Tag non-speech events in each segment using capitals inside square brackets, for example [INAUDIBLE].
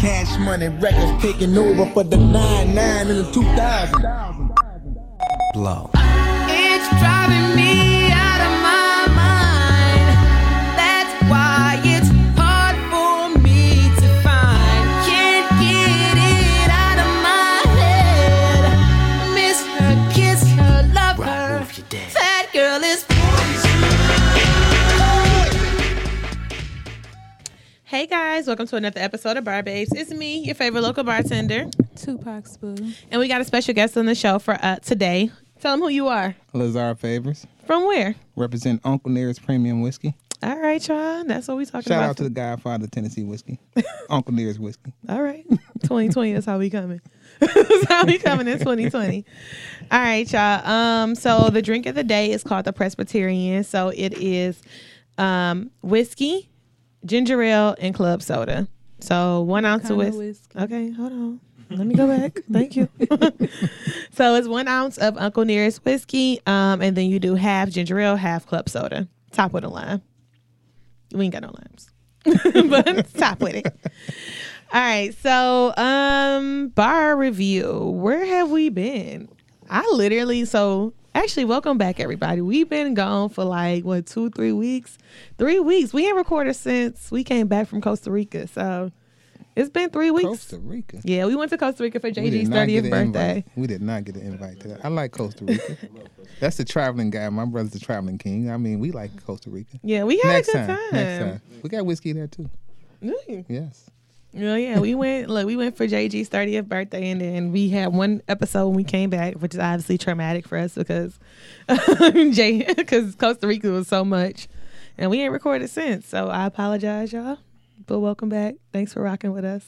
Cash money records taking over for the 9-9 in the 2000. Blow. Guys, welcome to another episode of Bar Babes. It's me, your favorite local bartender, Tupac Spoon. and we got a special guest on the show for uh, today. Tell them who you are. Lazar Favors, From where? represent Uncle Nearest Premium Whiskey. All right, y'all. That's what we talking Shout about. Shout out to the Godfather Tennessee Whiskey, [LAUGHS] Uncle Nearest Whiskey. All right. 2020, that's how we coming. [LAUGHS] that's how we coming in 2020. All right, y'all. Um, so the drink of the day is called the Presbyterian. So it is um whiskey, ginger ale, and club soda. So one ounce of whiskey. whiskey. Okay, hold on. Let me go back. [LAUGHS] Thank you. [LAUGHS] so it's one ounce of Uncle Nearest whiskey, um, and then you do half ginger ale, half club soda. Top with a lime. We ain't got no limes, [LAUGHS] but top with it. All right, so um, bar review. Where have we been? I literally so actually welcome back everybody. We've been gone for like what two, three weeks, three weeks. We ain't recorded since we came back from Costa Rica, so it's been three weeks. Costa Rica. Yeah, we went to Costa Rica for JG's did not get thirtieth birthday. We did not get an invite to that. I like Costa Rica. That's the traveling guy. My brother's the traveling king. I mean, we like Costa Rica. Yeah, we had next a good time, time. Next time. We got whiskey there too. Mm. Yes. Yeah, yeah. We went look, we went for JG's thirtieth birthday and then we had one episode when we came back, which is obviously traumatic for us because [LAUGHS] Jay because Costa Rica was so much. And we ain't recorded since. So I apologize, y'all. But welcome back. Thanks for rocking with us.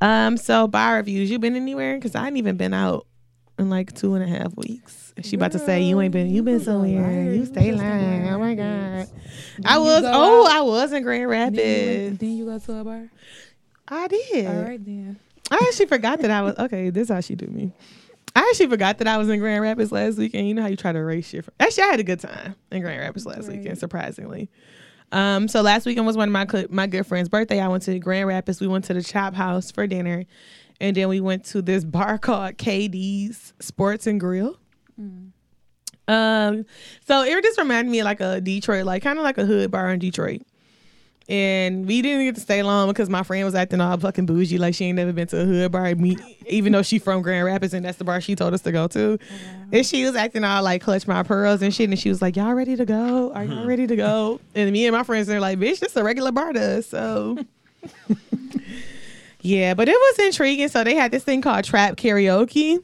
Um, so bar reviews. You been anywhere? Because I ain't even been out in like two and a half weeks. She about to say you ain't been. You been somewhere. You stay lying. Oh my god. I was. Oh, out? I was in Grand you, Rapids. then you go to a bar. I did. All right then. I actually forgot that I was okay. This is how she do me. I actually forgot that I was in Grand Rapids last weekend. You know how you try to erase your. Actually, I had a good time in Grand Rapids last Great. weekend, surprisingly. Um, so last weekend was one of my cl- my good friend's birthday. I went to Grand Rapids. We went to the Chop House for dinner, and then we went to this bar [LAUGHS] called KD's Sports and Grill. Um, so it just reminded me of like a Detroit, like kind of like a hood bar in Detroit. And we didn't get to stay long because my friend was acting all fucking bougie, like she ain't never been to a hood bar. Me, even though she from Grand Rapids and that's the bar she told us to go to. And she was acting all like clutch my pearls and shit. And she was like, "Y'all ready to go? Are y'all hmm. ready to go?" And me and my friends are like, "Bitch, this a regular bar to us." So. [LAUGHS] Yeah, but it was intriguing. So they had this thing called trap karaoke.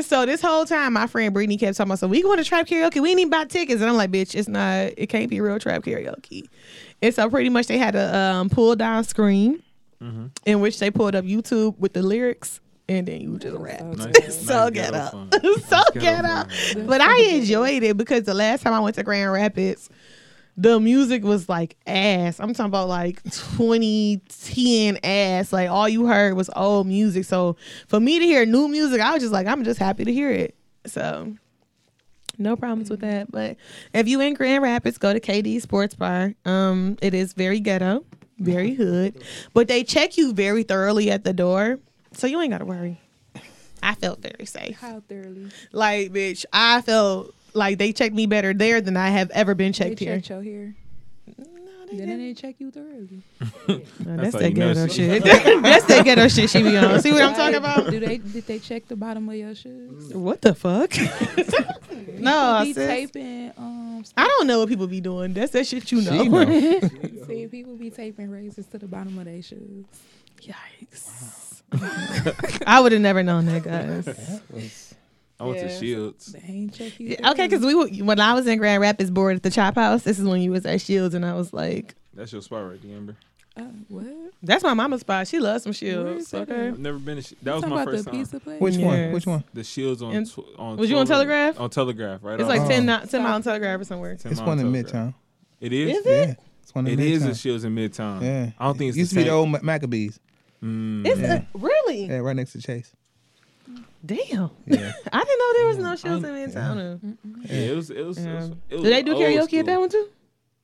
So this whole time, my friend Brittany kept talking about, "So we going to trap karaoke? We ain't even buy tickets." And I'm like, "Bitch, it's not. It can't be real trap karaoke." And so pretty much they had a um, pull down screen in which they pulled up YouTube with the lyrics, and then you just rap. Nice, [LAUGHS] so nice get up, [LAUGHS] so Nice get up. But I enjoyed it because the last time I went to Grand Rapids, the music was like ass. I'm talking about like 2010 ass. Like all you heard was old music. So for me to hear new music, I was just like, I'm just happy to hear it. So no problems with that. But if you in Grand Rapids, go to KD Sports Bar. Um, it is very ghetto, very hood, but they check you very thoroughly at the door, so you ain't gotta worry. I felt very safe. How thoroughly? Like, bitch, I felt like they checked me better there than I have ever been They checked here. checked your hair. No, they Then didn't. they check you thoroughly. [LAUGHS] No, that's how that you ghetto shit. [LAUGHS] [LAUGHS] that's that ghetto shit she be on. See what I'm talking about? Do they did they check the bottom of your shoes? What the fuck? no, be sis. taping um I don't know what people be doing. That's that shit you know. She know. see people be taping razors to the bottom of their shoes. Yikes. I would have never known that, guys. I went Yeah. to Shields. They ain't check you. Yeah, Okay, because we were, when I was in Grand Rapids board at the Chop House, this is when you was at Shields, and I was like, That's your spot right there, Amber. uh, what? "That's my mama's spot. She loves some Shields." Okay. at? I've never been to. Sh- that was Talking my about first the time. pizza place. Which Yes. one? Which one? The Shields on. And- tw- on Was you on Telegraph? On Telegraph, right? It's off- like Oh. 10, not, 10 mile on telegraph or somewhere. 10 It's one in Midtown. It is. Is it? Yeah, it's one in It is Midtown. a Shields in Midtown. Yeah, I don't think it's it used the to be the old Ma- Maccabees. Mm. It's Yeah. a, really? Yeah, right next to Chase. Damn. Yeah. [LAUGHS] I didn't know there was no Shields in Midtown. Yeah, it was. It was. It was, Yeah. it was Do they do karaoke school. at that one too?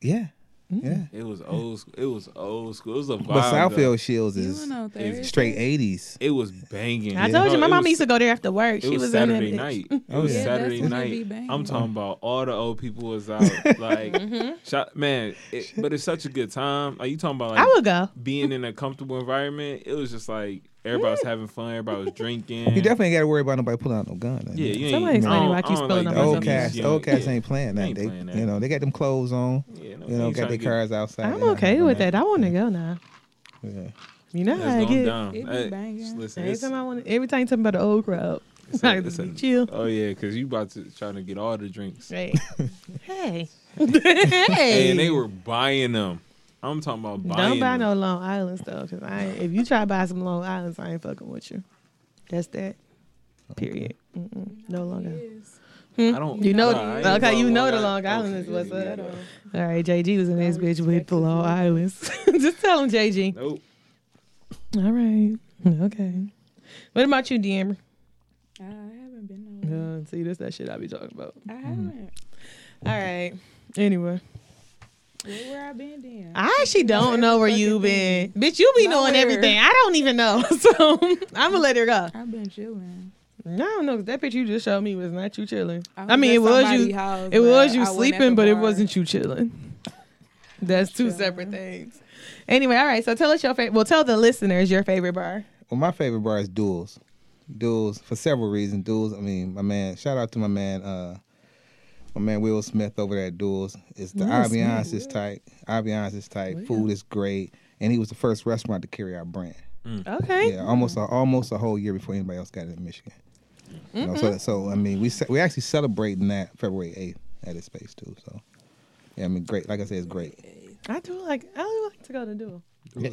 Yeah. Yeah. It was old. school. It was old school. It was a vibe. But Southfield though. Shields is went straight 80s. It was banging. I told you, my No, mom was- used to go there after work. She was, was, in Saturday that night. bitch. [LAUGHS] It Oh, was yeah. Saturday that's when it be night. I'm talking about all the old people was out. [LAUGHS] Like, Mm-hmm. shot, man. It, but it's such a good time. Like you talking about, like I would go. being in a comfortable environment. It was just like everybody was having fun. Everybody was [LAUGHS] drinking. You definitely got to worry about nobody pulling out no gun. like Yeah, you ain't. Somebody explain I why I keep I don't spilling like on The old myself. cats, Yeah, old cats yeah. ain't playing that. ain't They, playing that. you know, they got them clothes on. Yeah, no, You know, ain't got their to cars outside. I'm okay having with that. I want to go now. Yeah. You know how I let's go get. down. It be Hey, banging. listen, Every time I want, every time you talk about the old crowd, [LAUGHS] it's a- I it's a- chill. Oh yeah, because you about to trying to get all the drinks. [LAUGHS] Hey, hey, Hey, hey! and they were buying them. I'm talking about buying. Don't buy them. no Long Island stuff. Cause I, if you try to buy some Long Islands, I ain't fucking with you. That's that. Period. Mm-mm. No longer. Island. I hmm? don't. You know, Nah, okay, you know the Long Island is what's yeah, up. Uh, all right, JG was in this bitch with respect the his Long work. Islands. [LAUGHS] Just tell him, JG. Nope. All right. [LAUGHS] Okay. What about you, Deamber? Uh, I haven't been nowhere. Uh, see, this that shit I be talking about. I mm-hmm. haven't. All right. Anyway, Where, where I been then? I actually don't know where you been. Bitch, you be knowing everything. I don't even know. [LAUGHS] So I'm gonna let her go. I've been chilling. No, no, That picture you just showed me was not you chilling. I I, mean, it was you. house, It was you I sleeping, the but it wasn't you chilling. [LAUGHS] That's two Sure. separate things. Anyway, all right. So tell us your favorite. Well, tell the listeners your favorite bar. Well, my favorite bar is Duels. Duels for several reasons. Duels. I mean, my man. Shout out to my man. Uh, my man Will Smith over there at Duels. Is the Will ambiance Smith. is tight. Ambiance is tight. Food is great, and he was the first restaurant to carry our brand. Okay. Yeah, almost a, almost a whole year before anybody else got it in Michigan. You know, Mm-hmm. so so I mean, we we actually celebrating that February eighth at his space too. So yeah, I mean, great. Like I said, it's great. I do like. I do like to go to Duel.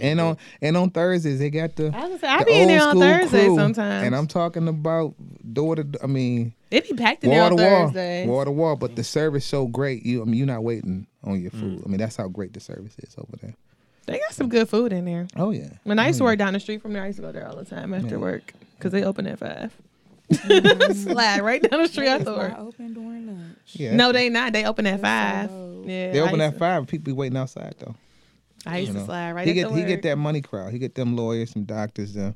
And on and on Thursdays they got the. I was say I the be in there on school Thursday crew, sometimes. And I'm talking about door to. I mean, it be packed in there wall on to wall, Thursdays. wall to wall. But the service so great. You, I mean, you're not waiting on your food. Mm. I mean, that's how great the service is over there. They got some good food in there. Oh yeah. When I used to Mm. work down the street from there, I used to go there all the time after Yeah. work because they open at five. [LAUGHS] [LAUGHS] Slide right down the street They after is work. open during lunch. Yeah. No, they not. They open at That's five. so- Yeah, They open at five. People be waiting outside though. I used you to know. slide right he after get work. he get that money crowd. He get them lawyers, some doctors, them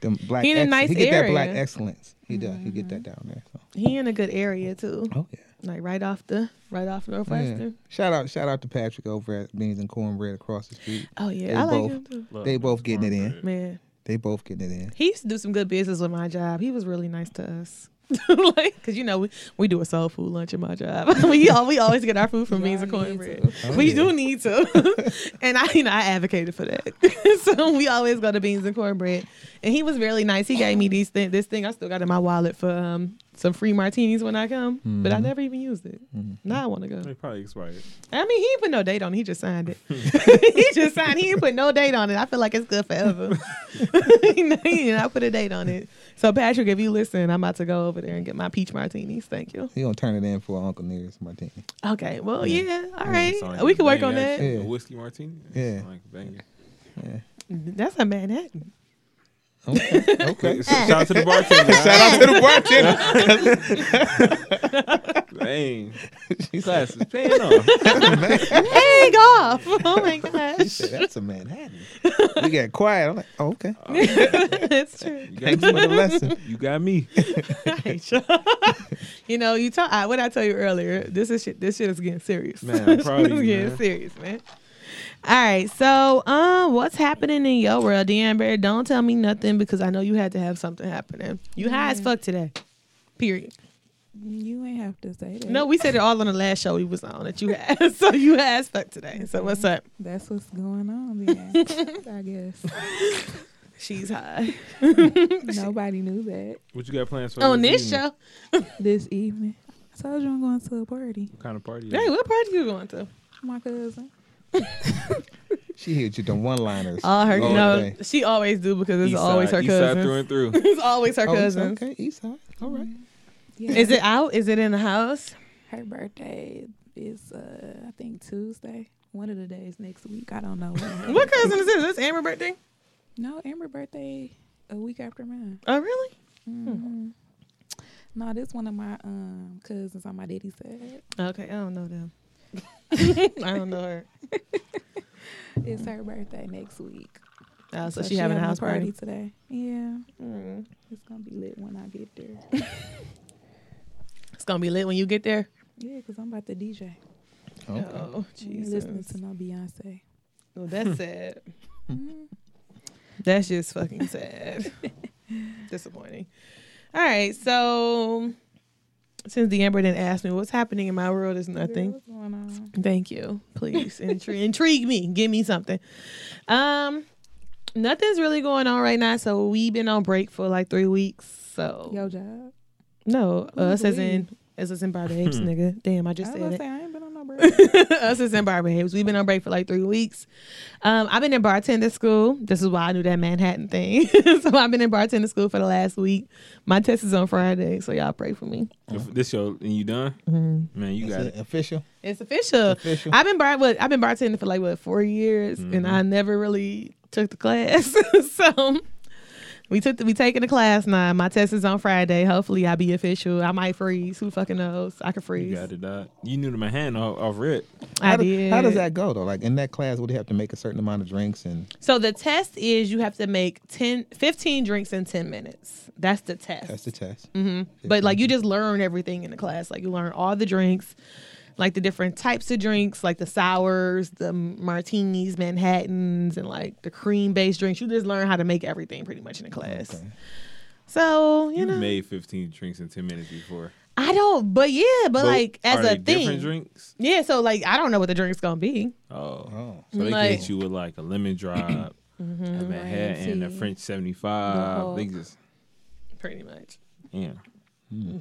them black. He in a ex- nice he get that black excellence. He does. He get Mm-hmm. that down there. So. He in a good area too, Oh yeah. like right off the right off yeah. Northwestern. Shout out shout out to Patrick over at Beans and Cornbread across the street. Oh yeah, They I like both- him too. Love They both getting it in. Man, They both getting it in. he used to do some good business with my job. He was really nice to us. [LAUGHS] like, cause you know we, we do a soul food lunch at my job. [LAUGHS] we all, we always get our food from beans and cornbread. Oh, we yeah. do need to, [LAUGHS] and I you know I advocated for that. so we always go to beans and cornbread, and he was really nice. He gave me these thing, this thing I still got in my wallet for um some free martinis when I come, but I Mhm. never even used it. Now I want to go. They probably expired. I mean, he didn't put no date on it. He just signed it. he just signed. He didn't put no date on it. I feel like it's good forever. he did not put a date on it. So Patrick, if you listen, I'm about to go over there and get my peach martinis. Thank you. He gonna turn it in for Uncle Nearest Martini. Okay. Well, Yeah. yeah. All right. Sound like we can work on that. Yeah. A whiskey martini. Yeah. Sound Like a banger. Yeah. That's a Manhattan. Okay. okay. Shout out to the bartender. Shout out to the bartender. Dang. Class is paying off. Egg off. Oh my gosh. said, That's a Manhattan. We got quiet. I'm like, oh, okay. Uh, [LAUGHS] That's true. You got Thanks for the lesson. You got me. [LAUGHS] you know, you talk. I, what I tell you earlier. This is shit. This shit is getting serious. Man, I'm [LAUGHS] proud of It's you, getting man. serious, man. All right, so um, what's happening in your world, Dean Don't tell me nothing because I know you had to have something happening. You high as fuck today. Period. You ain't have to say that. No, we said it all on the last show we was on that you had. [LAUGHS] so you high as fuck today. So what's up? That's what's going on. [LAUGHS] Then, I guess She's high [LAUGHS] nobody knew that What you got plans for on this evening? show. this evening. I told you I'm going to a party. What kind of party? Hey, what party you going to? My cousin. [LAUGHS] She hit you the one liners. All her, no, day. she always do because it's East always side, her cousin. side cousins. through and through. [LAUGHS] it's always her Oh, cousins. okay, East Side. All right. Yeah. Is it out? Is it in the house? Her birthday is uh I think Tuesday. One of the days next week. I don't know. [LAUGHS] What cousin is this? This Amber birthday? No, Amber birthday a week after mine. Oh, really? mm-hmm No, this one of my um cousins on my daddy's side. Okay, I don't know them. I don't know her. [LAUGHS] It's her birthday next week. Oh, so, she, having a house party. today. Yeah, Mm. it's gonna be lit when I get there. [LAUGHS] It's gonna be lit when you get there. yeah, cause I'm about to DJ. Okay. Oh, Jesus. listening to no Beyonce. Oh, that's [LAUGHS] sad. Mhm. That's just fucking sad. Disappointing. All right, so since the Amber didn't ask me what's happening in my world is Girl, nothing. what's going on? Thank you. Please intri- intrigue me. Give me something. Um, nothing's really going on right now. So we've been on break for like three weeks. So Your job. no, Who's us as we? in us as in Bar Babes, nigga. Damn, I I just was said gonna it. Say I ain't been on break. [LAUGHS] us as in Bar Babes. We've been on break for like three weeks. Um, I've been in bartender school. This is why I knew that Manhattan thing. [LAUGHS] so I've been in bartender school for the last week. My test is on Friday, so y'all pray for me. If this show and you done, Mm-hmm. man, you Is got it it. official? It's official. Official. I've been bar- what, I've been bartending for like what four years, and I never really took the class. [LAUGHS] so we took the, we taking the class now. My test is on Friday. Hopefully, I'll be official. I might freeze. Who fucking knows? I could freeze. You got it, dog. You knew to my hand off, off rip. I how, do- did. how does that go though? Like in that class, would you have to make a certain amount of drinks and So the test is you have to make 10, 15 drinks in ten minutes. That's the test. that's the test? hmm But like you just learn everything in the class. Like you learn all the drinks, like the different types of drinks, like the sours, the martinis, Manhattans, and like the cream based drinks. You just learn how to make everything pretty much in the class. Okay. So you You know, made 15 drinks in 10 minutes before. I don't. But yeah, but, like as are a they thing, different drinks. yeah. So like I don't know what the drink's gonna be. Oh, Oh, so they Like- can hit you with like a lemon drop, [CLEARS THROAT] Mm-hmm. a Manhattan, a tea, French 75. They just Pretty much. yeah.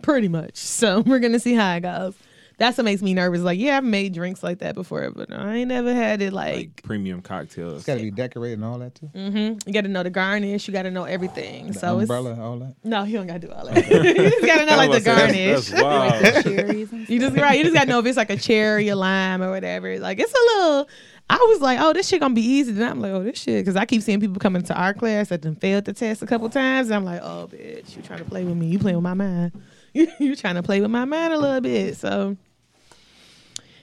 Pretty much. So [LAUGHS] we're gonna see how it goes. That's what makes me nervous. Like, yeah, I've made drinks like that before, but I ain't never had it like, Like premium cocktails. it's got to be decorated and all that too. Mm-hmm. you gotta know the garnish, you gotta know everything. The so umbrella, it's all that. no, you don't gotta do all that. [LAUGHS] [LAUGHS] you just gotta know I like the was about to say, garnish. That's, [LAUGHS] that's wild. Cherries you just right, you just gotta know if it's like a cherry, a lime, or whatever. Like it's a little I was like, oh, this shit gonna be easy. Then I'm like, oh, this shit, because I keep seeing people coming to our class that done failed the test a couple times. And I'm like, oh, bitch, you trying to play with me? You playing with my mind? You you trying to play with my mind a little bit? So,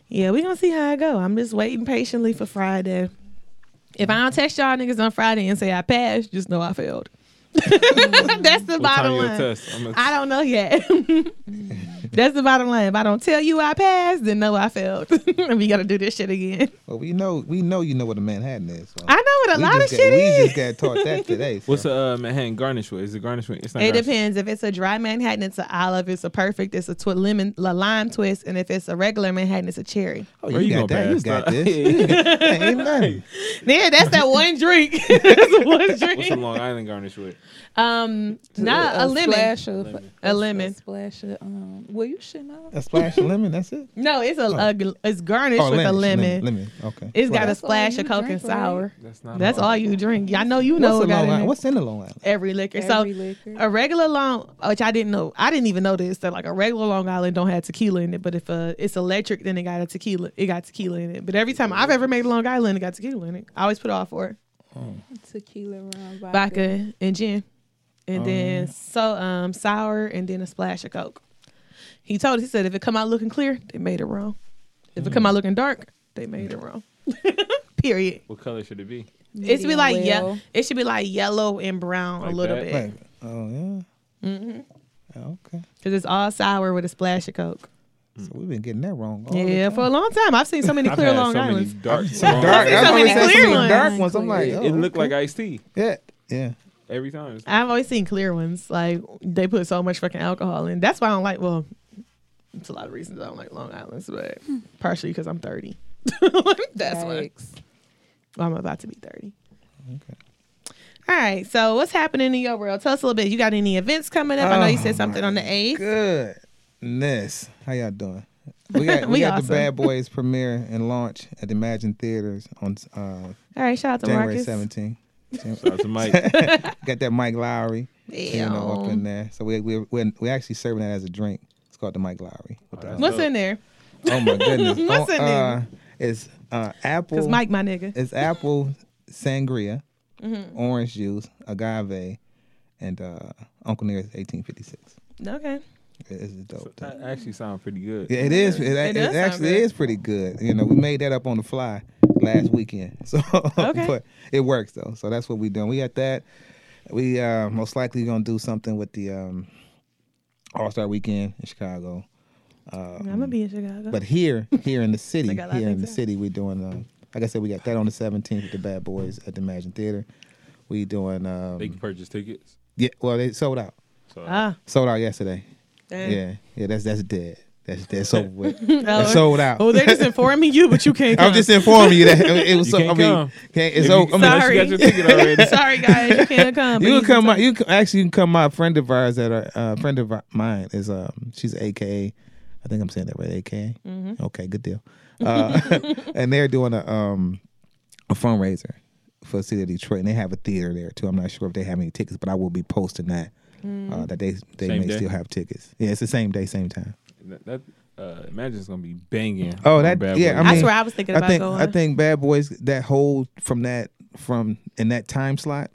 yeah, we gonna see how I go. I'm just waiting patiently for Friday. If I don't text y'all niggas on Friday and say I passed, just know I failed. [LAUGHS] That's the What bottom line. test? I'm don't know yet. [LAUGHS] That's the bottom line. If I don't tell you I passed, then know I failed. and [LAUGHS] we got to do this shit again. Well, we know we know you know what a Manhattan is. So I know a we lot of just shit got, We just got taught that today. [LAUGHS] So. What's a uh, Manhattan garnish with? Is it garnish with? It's not It garnish. depends. If it's a dry Manhattan, it's an olive. It's a perfect. It's a twi- lemon, a lime twist. And if it's a regular Manhattan, it's a cherry. Oh, you, you got that. You got this. [LAUGHS] Ain't nothing. Yeah, that's that one drink. [LAUGHS] that's one What's a. Long Island garnish with? Um, not a, lemon. Splash of, Lemon. A lemon. splash of, um, well, you should know. A splash of lemon. That's it. No, it's a, a it's garnished Oh, with a lemon, lemon. Lemon. Okay. It's got a splash of Coke and sour. That's not. That's all you drink. I know you know What's, what a Long in Island? What's in the Long Island? every liquor. so Every liquor. a regular long, which I didn't know, I didn't even know this that like a regular Long Island don't have tequila in it, but if uh, it's electric, then it got a tequila. It got tequila in it. But every time I've ever made a Long Island, it got tequila in it. I always put it all for it. Tequila rum, vodka. vodka and gin, and Oh, then so um sour, and then a splash of Coke. He told us, he said if it come out looking clear, they made it wrong. If it come out looking dark, they made it wrong. [LAUGHS] Period. What color should it be? It should be like well. yeah, it should be like yellow and brown a little that? bit. Right. Oh yeah. Mm-hmm. Okay. Cause it's all sour with a splash of Coke. So we've been getting that wrong. all the yeah, time. for a long time. I've seen so many I've clear Long so many Islands. dark. Some Long dark. I've seen so many seen clear some ones. dark ones. I'm like, It oh, It looked okay. like iced tea yeah, yeah. every time. I've always seen clear ones. Like they put so much fucking alcohol in. That's why I don't like. Well, it's a lot of reasons I don't like Long Island's, but partially because I'm 30. [LAUGHS] That's why. Yikes. Well, I'm about to be 30. Okay. All right. So what's happening in your world? Tell us a little bit. You got any events coming up? I know you Oh, said something on the 8th. Goodness, how y'all doing? We got [LAUGHS] we, We got awesome. the Bad Boys premiere and launch at the Emagine Theaters on uh, All right. Shout out to January Marcus. 17th. Shout out to Mike. [LAUGHS] got that Mike Lowrey, you know, up in Damn. there. So we we we we actually serving that as a drink. It's called the Mike Lowrey. With the- What's dope. in there? oh my goodness! [LAUGHS] What's oh, in there? It's uh, apple. Because Mike, my nigga. It's apple [LAUGHS] sangria, Mm-hmm. orange juice, agave, and uh, Uncle Near's 1856. Okay. It's a dope. That actually sounds pretty good. Yeah, it is. It, It it, does sound actually good. is pretty good. You know, we made that up on the fly last weekend. [LAUGHS] So, Okay. but it works though. So that's what we're doing. We got that. We uh most likely gonna do something with the um All Star Weekend in Chicago. I'm gonna be in Chicago. But here, here in the [LAUGHS] city, They got a lot of here in the things city, we're doing. Uh, like I said, we got that on the 17th with the Bad Boys at the Emagine Theater. We doing. Um, They can purchase tickets. yeah, well, they sold out. So ah, Sold out yesterday. dang. Yeah, yeah, that's that's dead. That's that's over with. [LAUGHS] Oh, That's sold out. Oh, they're just informing you, but you can't. [LAUGHS] I'm just informing you that it was. You So, I can't mean, come. can't, If it's you- over. I mean, Sorry. you got your ticket already. Sorry, guys, you can't come. you can come. can You can actually you can come. My friend of ours that are uh, friend of mine is um she's AKA. I think I'm saying that right. AKA. Mm-hmm. Okay, good deal. Uh, [LAUGHS] and they're doing a um a fundraiser for the city of Detroit, and they have a theater there too. I'm not sure if they have any tickets, but I will be posting that Mm-hmm. uh, that they they Same may day? still have tickets. Yeah, it's the same day, same time. That, that uh, imagine it's gonna be banging. Oh, that- Bad yeah, Boys. I mean, That's where I was thinking I about think going. I think Bad Boys that whole from that from in that time slot,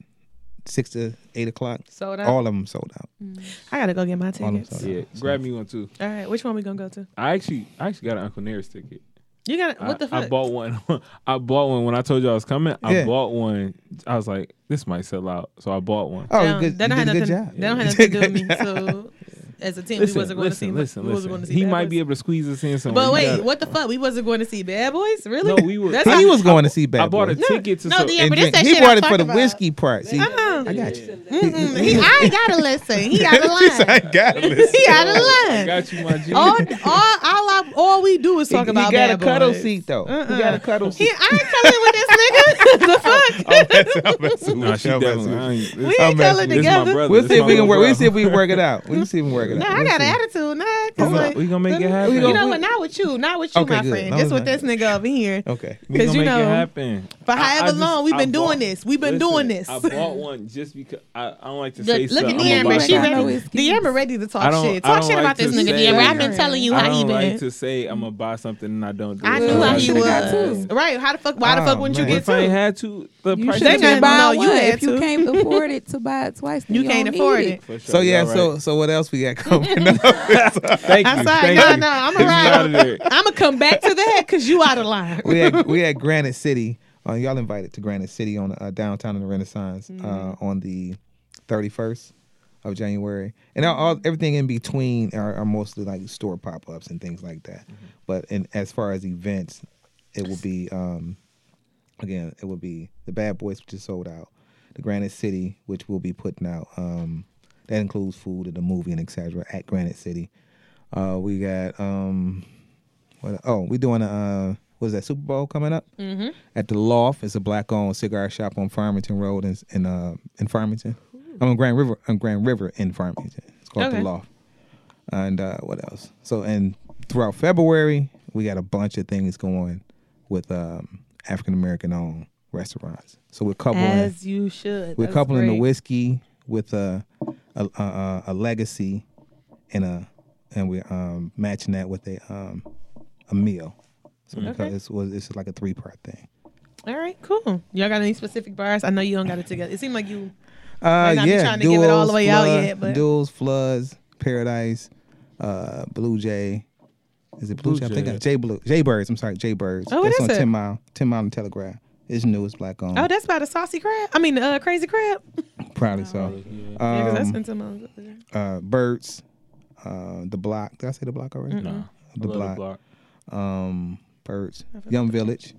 six to eight o'clock. Sold out? All of them sold out. Mm. I gotta go get my All them tickets. sold out. yeah, grab me one too. All right, which one we gonna go to? I actually, I actually got an Uncle Nearest ticket. You got what the I, fuck? I bought one. [LAUGHS] I bought one when I told you I was coming. I Yeah. bought one. I was like, this might sell out, so I bought one. Oh, They don't- good. They don't have nothing. job. They don't have nothing to do with [LAUGHS] me. So, as a team, Listen, we wasn't going to see. listen, we listen. going to see. He Bad might Boys. be able to squeeze us in somewhere. But wait, gotta- what the fuck? We wasn't going to see Bad Boys, really? No, we were- That's He how- was going to see Bad I bought a Boys. ticket to. No, so- Yeah, but this drink. that he bought it for the talking about. whiskey part. See, Uh-uh. I got you. Mm-mm. He, I ain't gotta listen. He out of line. I got it. He out of line. got you, my G. All, all, all, I, all we do is talk he, about he got a cuddle Boys. seat though. He Uh-uh. got a cuddle He, seat. I ain't cuddling with this nigga. the fuck? no, she I'm definitely. messing I ain't, We ain't messing cuddling this is together. We'll see if we can work. We'll see if we can work it out. We'll see if we can work it Nah, out. I got see. an attitude. Nah, 'cause We gonna- like, we gonna make it happen. You know what? Not with you. Not with you, Okay, my good. friend. Long Just with this nigga over here. [LAUGHS] Okay. We 'Cause gonna you make know, it happen. for I- I however just- long we've I been doing this. We've been listen, doing this. I bought one just because I, I don't like to [LAUGHS] Look, say look at something. Deamber. She ready. it's keys. Deamber ready to talk shit. Talk shit about this nigga, say- Deamber. I've been telling you how he don't been. like to say I'm gonna buy something and I don't do it. I knew how he was. Right? How the fuck? Why the Oh, fuck wouldn't you man. get If I had to, the You price should They is just just buy one. If you can't afford it to buy it twice, You you, can't afford it. So yeah, so so what else we got coming up? [LAUGHS] thank you. I'm sorry. thank No, you. no. I'm around. I'm gonna come back to head because you out of line. we had we had [LAUGHS] Granite City. Uh, y'all invited to Granite City on uh, downtown in the Renaissance Mm-hmm. uh, on the 31st of January, and all, all everything in between are, are mostly like store pop ups and things like that. Mm-hmm. But in, as far as events, it will be um, again it will be the Bad Boys, which is sold out, the Granite City, which will be putting out. Um, that includes food and the movie and etc. At Granite City, uh, we got um, what? Oh, we doing a uh, what is that Super Bowl coming up? Mm-hmm. At the Loft, it's a black-owned cigar shop on Farmington Road in in, uh, in Farmington. I'm on Grand River. On Grand River in Farmington. It's called Okay. the Loft. And uh, what else? So and throughout February, we got a bunch of things going with um, African American owned restaurants. So we're coupling As you should. we're coupling the whiskey with a a, a, a, a legacy and a and we're um, matching that with a um, a meal. So because Okay. it's was it's like a three part thing. All right, cool. Y'all got any specific bars? I know you don't got it together. It seemed like you. Uh, not be yeah, trying to give it all the way out Flood- yet, but- Duels, Floods, Paradise, uh, Blue Jay. Is it Blue, Blue Jay? I think Jay. I- Jay Blue, Jay Birds. I'm sorry, Jay Birds. Oh, what That's is on it? Ten Mile, Ten Mile and Telegraph. It's new. It's black on. Oh, that's about a saucy crab. I mean, uh, crazy crab. Probably so. yeah, because that's Um, been some of uh, Birds, uh, the block. Did I say the block already? Nah, The I love block. the block. Um, Birds, Yum Village.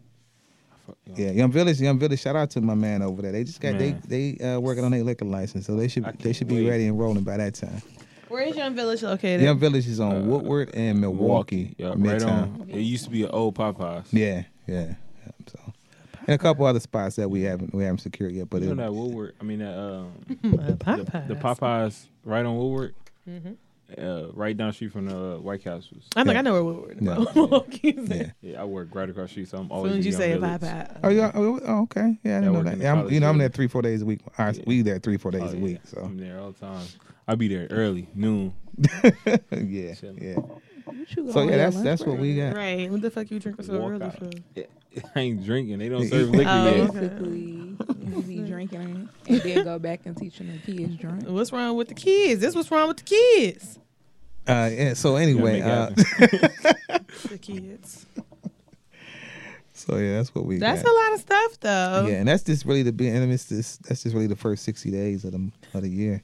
Yeah, Yum Village, Yum Village. Shout out to my man over there. They just got Man. they they uh, working on their liquor license, so they should I they can't should be wait. ready and rolling by that time. Where is Yum Village located? Yum Village is on Uh, Woodward and Milwaukee, Yeah, right Midtown. on. It used to be an old Popeyes. Yeah, yeah, yeah. So, and a couple other spots that we haven't we haven't secured yet, but you it, know that Woodward. I mean that um, [LAUGHS] Uh, the, Popeyes. the Popeyes right on Woodward. Mm-hmm. Uh, right down the street from the uh, White Castles. I'm like, I know where Woodward. Yeah. [LAUGHS] Milwaukee's yeah. at. Yeah, I work right across the street, so I'm As always. soon as you say Village. Popeye. Oh, yeah. Oh, oh, okay. Yeah, I didn't yeah, know that. Yeah, I'm, you know, I'm there three, four days a week. All right, Yeah. We there three, four days Oh, a yeah. week. So I'm there all the time. I'll be there early, noon. [LAUGHS] yeah, yeah. What you So yeah, on that's lunch that's what we got. Right. What the fuck you drinking so early out. for? [LAUGHS] I ain't drinking. They don't serve [LAUGHS] liquor Oh, yet. okay. Basically, you be [LAUGHS] drinking and then go back and teaching the kids drink. What's wrong with the kids? This what's wrong with the kids. Uh, yeah, so anyway, uh, The kids. so yeah, that's what we. That's got. a lot of stuff, though. Yeah, and that's just really the be- and it's just that's just really the first sixty days of the of the year.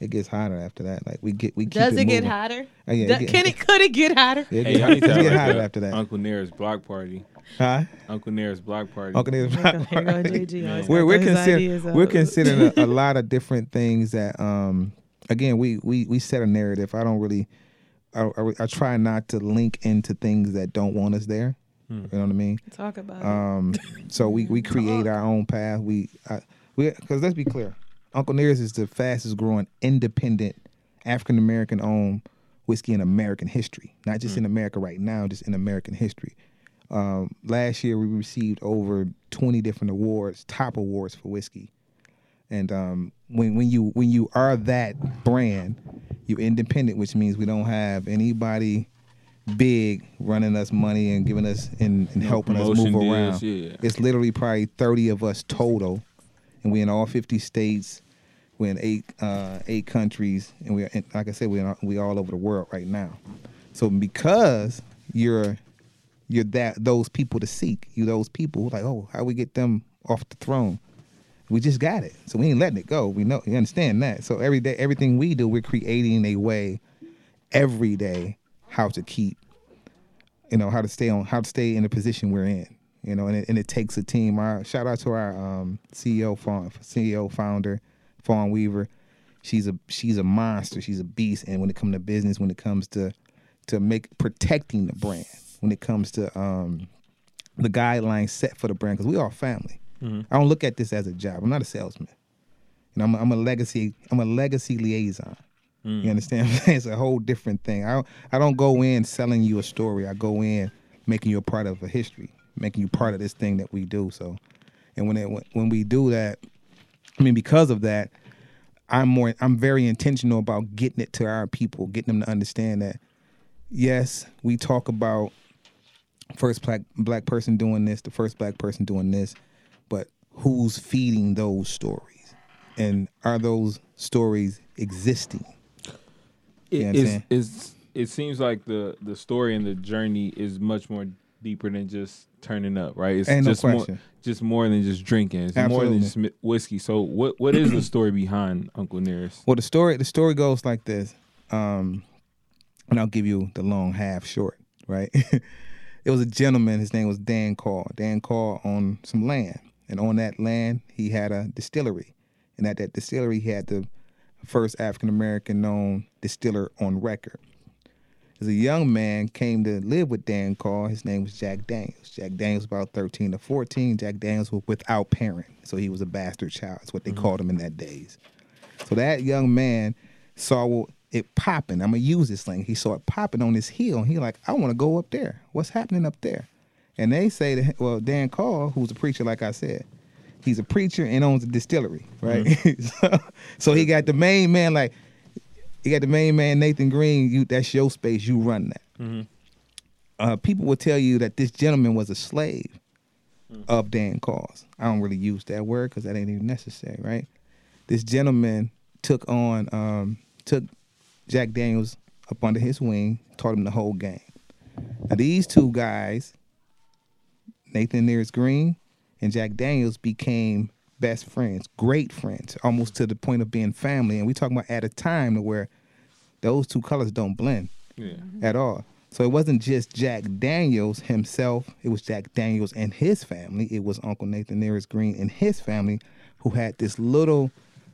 It gets hotter after that. Like we get we keep Does it, get hotter? Oh, yeah, it get- can it? [LAUGHS] Could it get hotter? Yeah, it Hey, get, y'all need to it get like hotter after that. Uncle Nair's block party. Huh? Uncle Nair's block party. Uncle Neil's Here go, here go JG. we're we're throw his considering we're considering a, a lot of different things that um again we we we set a narrative. I don't really I, I, I try not to link into things that don't want us there. You know what I mean? Talk about it. Um, so we we create our own path. We I, we because let's be clear, Uncle Nearest is the fastest growing independent African American owned whiskey in American history. Not just in America right now, just in American history. Um, last year we received over twenty different awards, top awards for whiskey. And um, when when you when you are that brand, you're independent, which means we don't have anybody big running us money and giving us and, and helping us move deals, around. yeah. It's literally probably thirty of us total, and we're in all fifty states. We're in eight uh, eight countries, and we are in, like I said, we're we all over the world right now. So because you're you're that those people to seek, you those people like, oh, how we get them off the throne? We just got it, so we ain't letting it go. We know, you understand that. So every day, everything we do, we're creating a way every day how to keep, you know, how to stay on, how to stay in the position we're in. You know, and it, and it takes a team. Our shout out to our um, CEO, Fawn, CEO founder, Fawn Weaver. She's a she's a monster. She's a beast. And when it comes to business, when it comes to to make protecting the brand, when it comes to um, the guidelines set for the brand, because we are family. I don't look at this as a job. I'm not a salesman. You know, I'm a, I'm a legacy. I'm a legacy liaison. You understand? what I'm saying? It's a whole different thing. I don't, I don't go in selling you a story. I go in making you a part of a history, making you part of this thing that we do. So, and when it when we do that, I mean, because of that, I'm more. I'm very intentional about getting it to our people, getting them to understand that. Yes, we talk about first black black person doing this, the first black person doing this, but who's feeding those stories, and are those stories existing? It, You know what I'm it's, it's, it seems like the the story and the journey is much more deeper than just turning up, right? It's Ain't no just more just more than just drinking. It's more than just whiskey. So what what is the story behind Uncle Nearest? Well, the story the story goes like this, um, and I'll give you the long half short. Right, [LAUGHS] it was a gentleman. His name was Dan Call. Dan Call on some land, and on that land he had a distillery, and at that distillery he had the first African American known distiller on record. As a young man came to live with Dan Call, his name was Jack Daniels. Jack Daniels was about 13 to 14. Jack Daniels was without parent, so he was a bastard child. That's what they mm-hmm. called him in that days. So that young man saw it popping. I'm gonna use this thing. He saw it popping on his heel, and he like, I want to go up there. What's happening up there? And they say that well, Dan Call, who's a preacher, like I said, he's a preacher and owns a distillery, right? Mm-hmm. [LAUGHS] so, so he got the main man like you got the main man Nathan Green. You that's your space. You run that. Uh, people will tell you that this gentleman was a slave of Dan Call's. I don't really use that word because that ain't even necessary, right? This gentleman took on um, took Jack Daniels up under his wing, taught him the whole game. Now these two guys, Nathan Nearest Green and Jack Daniels, became best friends, great friends, almost to the point of being family. And we talking about at a time to where those two colors don't blend Yeah. at all. So it wasn't just Jack Daniels himself, it was Jack Daniels and his family. It was Uncle Nathan Nearest Green and his family who had this little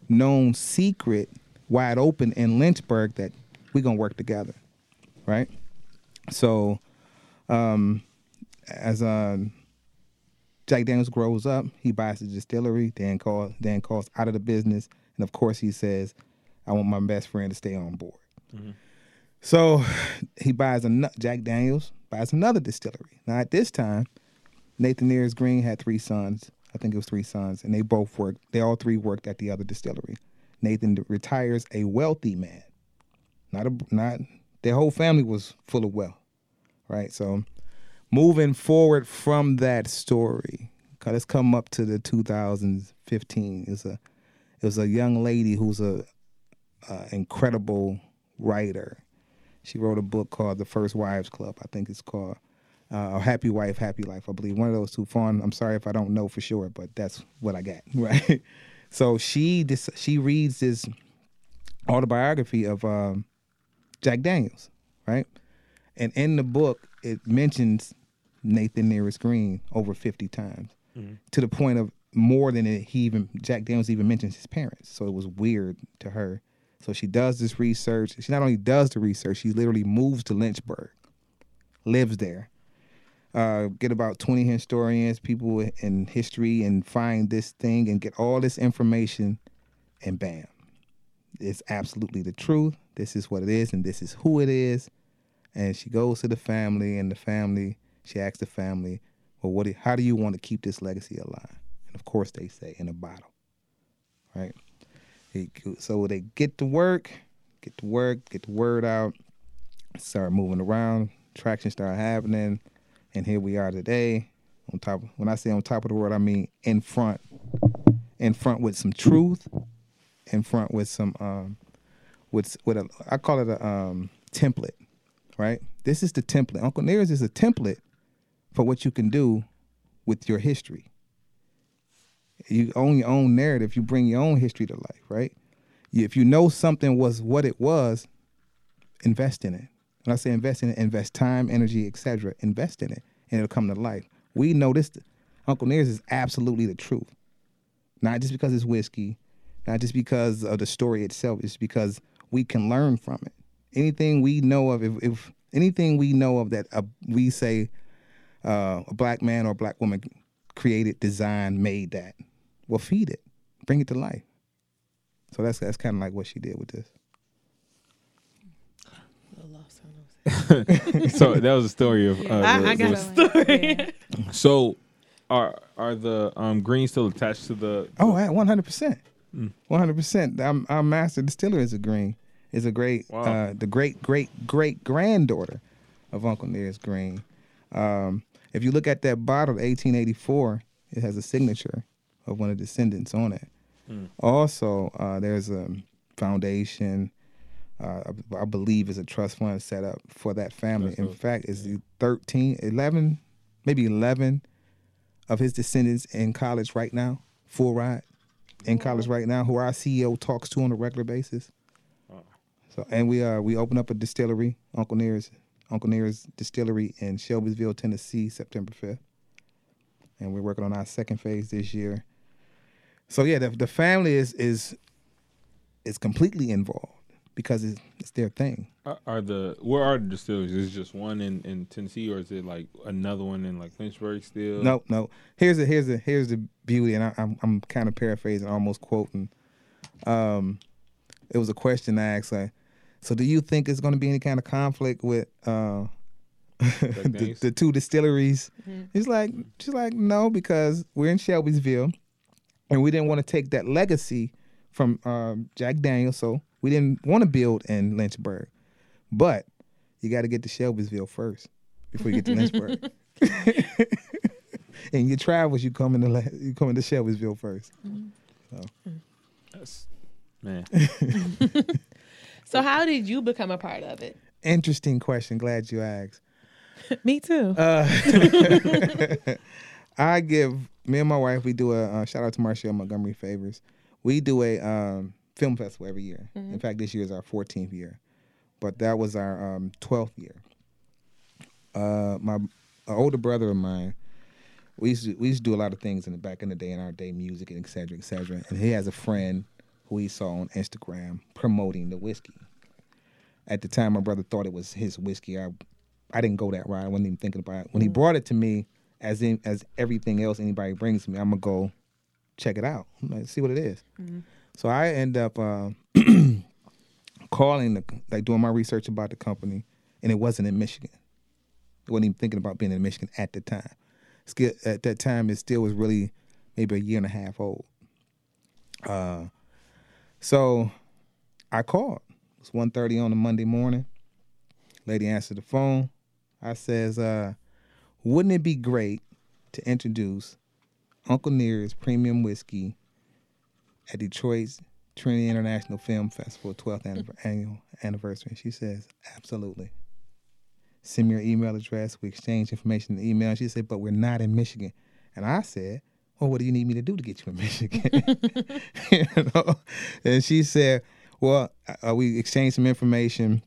known secret wide open in Lynchburg that we're gonna work together. Right? So um as uh Jack Daniels grows up, he buys the distillery, Dan calls Dan calls out of the business, and of course he says, I want my best friend to stay on board. Mm-hmm. So he buys a Jack Daniels buys another distillery. Now at this time, Nathan Nearest Green had three sons. I think it was three sons, and they both worked. They all three worked at the other distillery. Nathan retires a wealthy man. Not a not their whole family was full of wealth, right? So moving forward from that story, let's come up to the 2015. It's a it was a young lady who's a, a incredible writer. She wrote a book called The First Wives Club. I think it's called uh, Happy Wife, Happy Life. I believe one of those two. Fawn. I'm sorry if I don't know for sure, but that's what I got. [LAUGHS] Right. so she this she reads this autobiography of um, Jack Daniels, right? And in the book, it mentions Nathan Nearest Green over 50 times to the point of more than it, he even, Jack Daniels even mentions his parents. So it was weird to her. So she does this research. She not only does the research, she literally moves to Lynchburg, lives there. Uh, get about 20 historians, people in history, and find this thing and get all this information, and bam, it's absolutely the truth. This is what it is, and this is who it is. And she goes to the family, and the family, she asks the family, "Well, what? Do, how do you want to keep this legacy alive?" And of course, they say, "In a bottle." Right. So they get to work, get to work, get the word out, start moving around, traction start happening, and here we are today. On top, when I say on top of the world, I mean in front, in front with some truth, in front with some um, with with a I call it a um, template, right? This is the template. Uncle Nearest is a template for what you can do with your history. You own your own narrative. You bring your own history to life, right? If you know something was what it was, invest in it. When I say invest in it, invest time, energy, etc. Invest in it, and it'll come to life. We know this. Uncle Nearest is absolutely the truth. Not just because it's whiskey, not just because of the story itself. It's because we can learn from it. Anything we know of, if, if anything we know of that uh, we say uh, a black man or a black woman created, designed, made that, well, feed it, bring it to life. So that's that's kind of like what she did with this. [LAUGHS] so that was the story of. Uh, I, the- I got the- a story. Yeah. [LAUGHS] So, are are the um, greens still attached to the? Oh, at one hundred percent, one hundred percent. Our our master distiller is a green. Is a great, Wow. uh, the great great great granddaughter of Uncle Nearest Green. Um, if you look at that bottle, eighteen eighty four, it has a signature of one of the descendants on it. Also, uh, there's a foundation. Uh, I, I believe is a trust fund set up for that family. That's In fact, it's the 13, 11, maybe 11 of his descendants in college right now, full ride in college right now, who our CEO talks to on a regular basis. So, and we uh we open up a distillery, Uncle Near's Uncle Near's distillery in Shelbyville, Tennessee, September fifth, and we're working on our second phase this year. So yeah, the the family is is is completely involved because it's, it's their thing. Are, are the where are the distilleries? Is it just one in, in Tennessee, or is it like another one in like Lynchburg still? No, no. Here's the here's the here's the beauty, and I, I'm I'm kind of paraphrasing, almost quoting. Um, it was a question I asked. Like, so do you think it's going to be any kind of conflict with uh, [LAUGHS] the, the two distilleries? He's like, she's like, no, because we're in Shelbyville, and we didn't want to take that legacy from um, Jack Daniels, so we didn't want to build in Lynchburg. But you got to get to Shelbyville first before you get to [LAUGHS] Lynchburg. [LAUGHS] in your travels, you come into La- you come into Shelbyville first. That's, man. So how did you become a part of it? Interesting question. Glad you asked. [LAUGHS] Me too. Uh, [LAUGHS] I give me and my wife. We do a uh, shout out to Marshall Montgomery Favors. We do a um, film festival every year. In fact, this year is our 14th year, but that was our um, 12th year. Uh, my older brother of mine, we used to, we used to do a lot of things in the back in the day in our day, music and et cetera, et cetera. And he has a friend who he saw on Instagram promoting the whiskey. At the time, my brother thought it was his whiskey. I I didn't go that route. I wasn't even thinking about it. When he brought it to me, as in as everything else anybody brings me, I'm gonna go check it out. Like, see what it is. So I end up uh, [CLEARS THROAT] calling the like doing my research about the company, and it wasn't in Michigan. I wasn't even thinking about being in Michigan at the time. At that time, it still was really maybe a year and a half old. Uh, so I called. It was 1.30 on a Monday morning. Lady answered the phone. I says, uh, wouldn't it be great to introduce Uncle Nearest Premium Whiskey at Detroit's Trinity International Film Festival 12th [LAUGHS] annual anniversary. She says, absolutely. Send me your email address. We exchange information in the email. She said, but we're not in Michigan. And I said, well, what do you need me to do to get you in [LAUGHS] Michigan? you know? And she said, well, uh, we exchanged some information.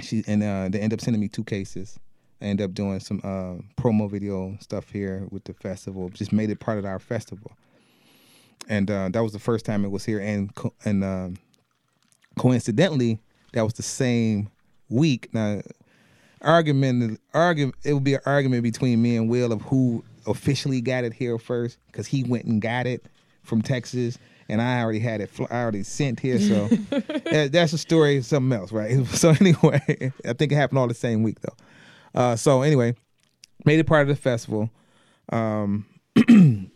She and uh, they end up sending me two cases. I end up doing some uh, promo video stuff here with the festival. Just made it part of our festival, and uh, that was the first time it was here. And co- and um coincidentally, that was the same week. Now, argument, argument, it would be an argument between me and Will of who officially got it here first, because he went and got it from Texas, and I already had it. fl- I already sent here, so [LAUGHS] that- that's a story, something else, right? [LAUGHS] So anyway, I think it happened all the same week though. Uh, so anyway, made it part of the festival. Um, [CLEARS THROAT] and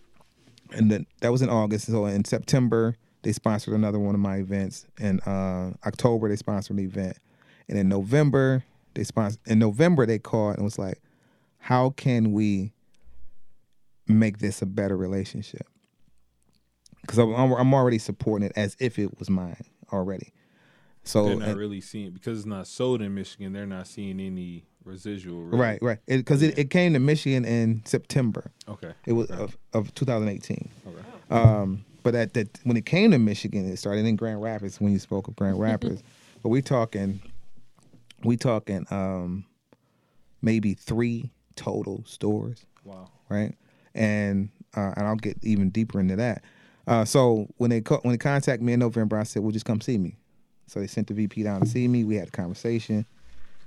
then that was in August. So in September, they sponsored another one of my events. In uh, October, they sponsored an event, and in November, they sponsored. In November, they called and was like, "How can we make this a better relationship?" Because I'm, I'm already supporting it as if it was mine already. So They're not and- really seeing because it's not sold in Michigan. They're not seeing any residual. right, right, because it, it, came to Michigan in September. Okay. It was Okay. of, of 2018. Okay. Um, but at that when it came to Michigan, it started in Grand Rapids. When you spoke of Grand Rapids, [LAUGHS] but we talking, we talking um, maybe three total stores, Wow. right? And uh, and I'll get even deeper into that. Uh, so when they co- when they contacted me in November, I said, "Well, just come see me." So they sent the VP down to see me. We had a conversation.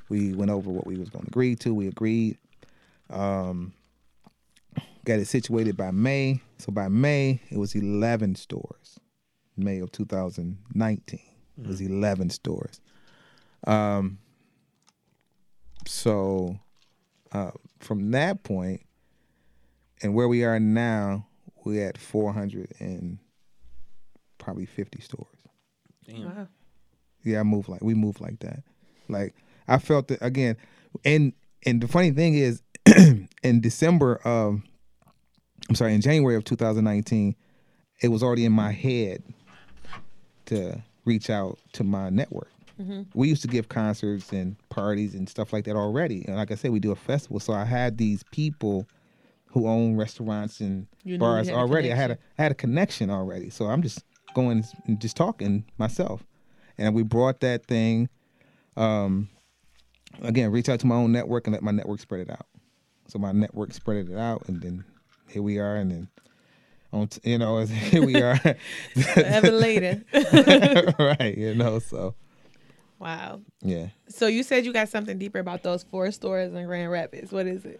We went over what we was going to agree to. We agreed. Um, got it situated by May. So by May, it was 11 stores. May of 2019, it was 11 stores. Um, so uh, from that point and where we are now, we're at 400 and probably 50 stores. Damn. Wow. Yeah, I move like we move like that. Like I felt that again, and and the funny thing is, [CLEARS THROAT] in December of, I'm sorry, in January of 2019, it was already in my head to reach out to my network. Mm-hmm. We used to give concerts and parties and stuff like that already, and like I said, we do a festival. So I had these people who own restaurants and You bars had already. I had a connection. Had a connection already. So I'm just going and just talking myself, and we brought that thing. Um, again, reach out to my own network and let my network spread it out. So my network spread it out, and then here we are, and then on t- you know [LAUGHS] here we are, Ever [LAUGHS] later. [LAUGHS] right? You know, so wow. yeah. So you said you got something deeper about those four stores in Grand Rapids. What is it?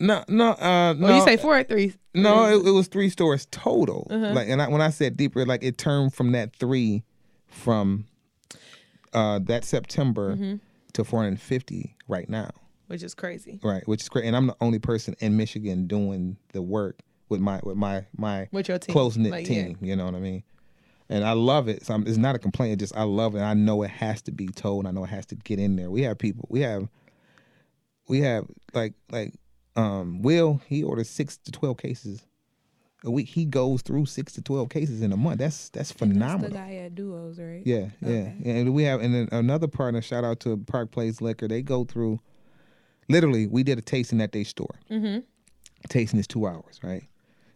No, no, uh, no. Oh, you say four or three? No, it, it was three stores total. Uh-huh. Like, and I, when I said deeper, like it turned from that three, from uh that September Mm-hmm. to 450 right now. which is crazy. Right, which is great. And I'm the only person in Michigan doing the work with my with my my With your close knit Like, yeah. team. You know what I mean? And I love it. So I'm, it's not a complaint. It's just I love it. I know it has to be told. I know it has to get in there. We have people. We have. We have like like um Will. He orders six to twelve cases a week. He goes through six to twelve cases in a month. That's that's That's phenomenal. the guy at Duos, right? Yeah, yeah. Okay. And we have and then another partner, shout out to Park Place Liquor. They go through literally we did a tasting at their store. Mm-hmm. Tasting is two hours, right?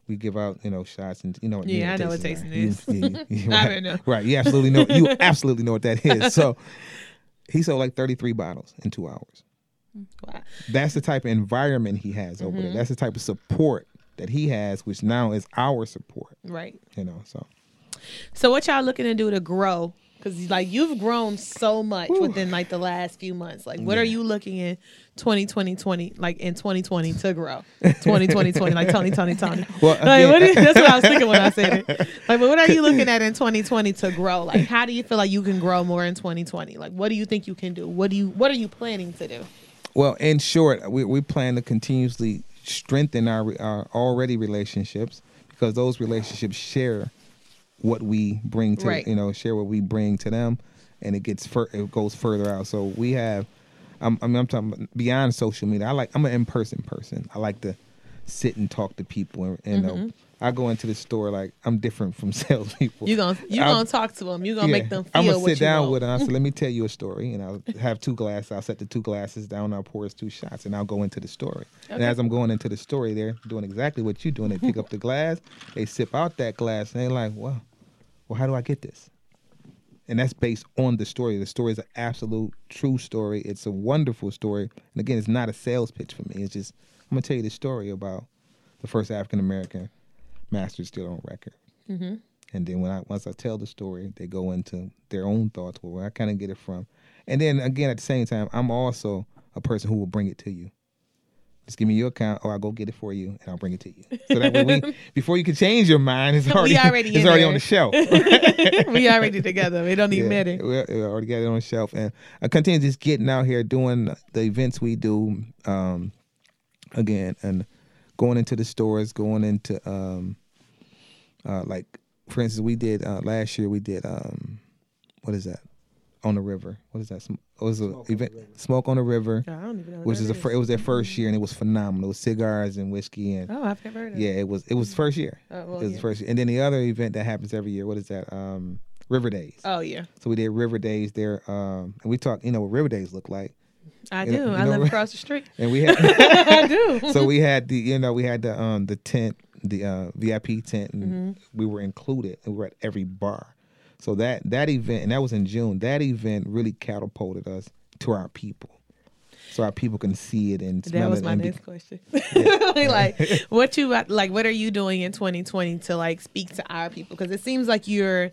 We give out, you know, shots and you know what Yeah, you I know what tasting are. You- is. yeah, [LAUGHS] you- I right, don't know. Right. You absolutely know you [LAUGHS] absolutely know what that is. So [LAUGHS] he sold like thirty three bottles in two hours. Wow. That's the type of environment he has over Mm-hmm. there. That's the type of support that he has, which now is our support. Right. You know, so So what y'all looking to do to grow? Because like you've grown so much within like the last few months. Like what are you looking in 2020, 20, like in 2020 to grow? 2020, 20, like Tony, Tony, Tony. [LAUGHS] Well, like, what you- that's what I was thinking when I said it. [LAUGHS] Like, but what are you looking at in 2020 to grow? Like, how do you feel like you can grow more in 2020? Like, what do you think you can do? What do you What are you planning to do? Well, in short, we we plan to continuously strengthen our our already relationships because those relationships share what we bring to Right. you know share what we bring to them, and it gets fur- it goes further out. So we have, I'm I'm, I'm talking beyond social media. I like I'm an in person person. I like to sit and talk to people, and, and uh, Mm-hmm. I go into the store like I'm different from [LAUGHS] salespeople. You gonna you I'll- gonna talk to them. You gonna Yeah. make them feel I'm gonna sit down want. with them. I said, "Let me [LAUGHS] tell you a story," and I'll have two glasses. I'll set the two glasses down. I'll pour us two shots, and I'll go into the story. And as I'm going into the story, they're doing exactly what you're doing. They pick up the glass, they sip out that glass, and they're like, "Wow, well, how do I get this?" And that's based on the story. The story is an absolute true story. It's a wonderful story. And again, it's not a sales pitch for me. It's just I'm gonna tell you the story about the first African American master still on record. Mm-hmm. And then when I once I tell the story, they go into their own thoughts, where I kind of get it from. And then again, at the same time, I'm also a person who will bring it to you. Just give me your account, or I'll go get it for you, and I'll bring it to you. So that way, we, [LAUGHS] before you can change your mind, it's already, already [LAUGHS] it's already there. on the shelf. [LAUGHS] we already together. We don't even matter. We, we already got it on the shelf, and I continue just getting out here doing the events we do. Um, again, and going into the stores, going into um, uh, like for instance, we did uh, last year. We did um, what is that? On the river. What is that? Sm- It was a event. Smoke on the river, I don't even know. What which that is a fir- it was their first year, and it was phenomenal. It was cigars and whiskey, and Oh, I've never heard of. yeah, it was it was first year. Oh, well, it was yeah. first year, and then the other event that happens every year. What is that? Um, River Days. Oh yeah, So we did River Days there, um, and we talked. You know what River Days look like, I You do. know- I live across the street. [LAUGHS] and we [LAUGHS] had. I do. [LAUGHS] so we had the you know we had the um the tent the uh VIP tent and Mm-hmm. we were included and we were at every bar. So that that event and that was in June. That event really catapulted us to our people. So our people can see it and smell That was it my and be- next question. like, what you like? What are you doing in 2020 to like speak to our people? Because it seems like you're,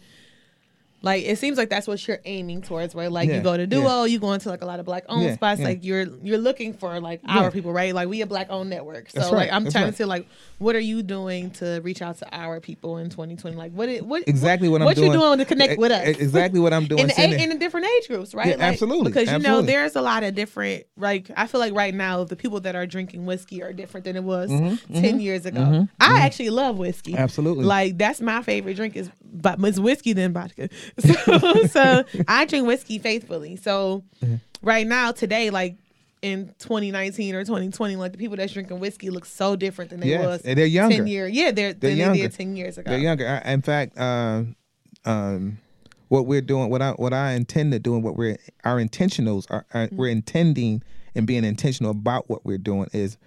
like, it seems like that's what you're aiming towards. Where like Yeah, you go to yeah. Duo, you go into like a lot of black owned Yeah, spots. yeah. Like you're you're looking for like Yeah. our people, right? Like we a black owned network. So That's like I'm trying right. to see like what are you doing to reach out to our people in 2020? Like what it what Exactly what I'm what doing. you doing to connect with us? Exactly what I'm [LAUGHS] doing. in the, Sending- in the different age groups, right? Yeah, absolutely, Because you know, there's a lot of different. Like I feel like right now, the people that are drinking whiskey are different than it was Mm-hmm, mm-hmm. 10 years ago. Mm-hmm, I mm-hmm. actually love whiskey. Absolutely. Like that's my favorite drink is, but it's whiskey than vodka. [LAUGHS] So, so I drink whiskey faithfully. So Mm-hmm. right now, today, like. In 2019 or 2020, like the people that's drinking whiskey look so different than they Yes, was and they're younger. 10 years. Yeah, they're, They're than younger. they did 10 years ago. They're younger. I, in fact, uh, um, what we're doing, what I what I intend to do, and what we're our intentionals are, are we're intending and being intentional about what we're doing is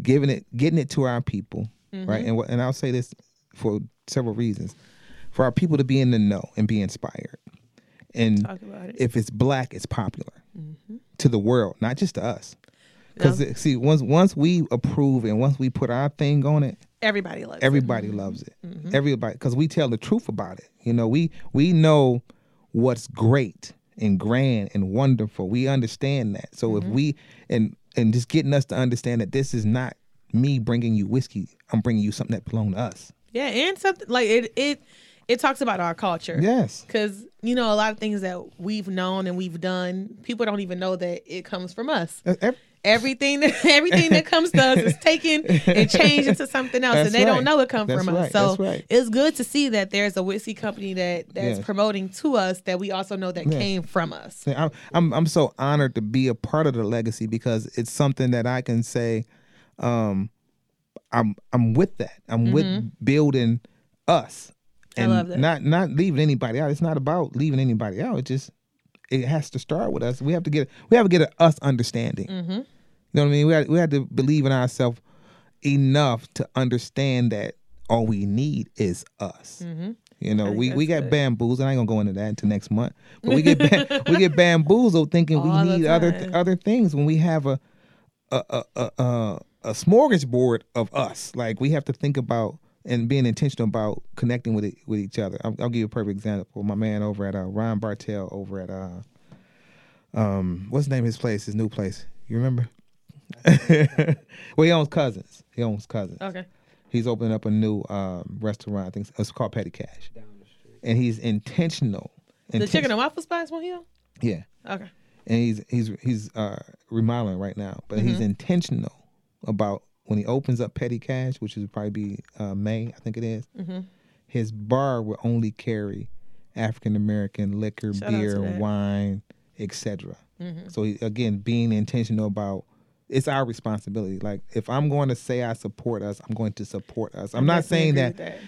giving it, getting it to our people, right? And what, and I'll say this for several reasons, for our people to be in the know and be inspired, and it. if it's black, it's popular mm-hmm. to the world, not just to us. Because uh, see, once once we approve and once we put our thing on it, Everybody loves it. everybody mm-hmm. loves it. Mm-hmm. Everybody because we tell the truth about it. You know we we know what's great and grand and wonderful. We understand that. So if we and and just getting us to understand that this is not me bringing you whiskey i'm bringing you something that belongs to us. Yeah, and something like it it it talks about our culture. yes Cause you know a lot of things that we've known and we've done, people don't even know that it comes from us. That's ev- Everything that [LAUGHS] everything that comes to us is taken and changed into something else, That's and they right. don't know it comes from us. right. So right. it's good to see that there's a whiskey company that that's Yes. promoting to us that we also know that Yes. came from us. I'm, I'm I'm so honored to be a part of the legacy because it's something that I can say, um, I'm I'm with that. I'm with building us, Mm-hmm. I and love that. not not leaving anybody out. It's not about leaving anybody out. It just it has to start with us. We have to get we have to get a us understanding. Mm-hmm. You know what I mean? We had, we had to believe in ourselves enough to understand that all we need is us. You know, we, we Mm-hmm. got good. bamboozled. I ain't gonna go into that until next month. But we get ba- [LAUGHS] we get bamboozled thinking All we need other time. other things when we have a a a, a a a smorgasbord of us. Like we have to think about and being intentional about connecting with it, with each other. I'll, I'll give you a perfect example. My man over at uh, Ron Bartell over at uh um what's the name of his place? His new place. You remember? [LAUGHS] well, he owns cousins. He owns cousins Okay. he's opening up a new um, restaurant. I think it's called Petty Cash, and he's intentional. The Inten- chicken and waffle spots one here. yeah, Okay. and he's he's he's uh, remodeling right now, but he's intentional about when he opens up Petty Cash, which is probably be uh, May, I think it is, His bar will only carry African American liquor, Shout beer, wine, etc. So he, again, being intentional about it's our responsibility. Like if I'm going to say I support us, I'm going to support us. I'm, I not saying agree that,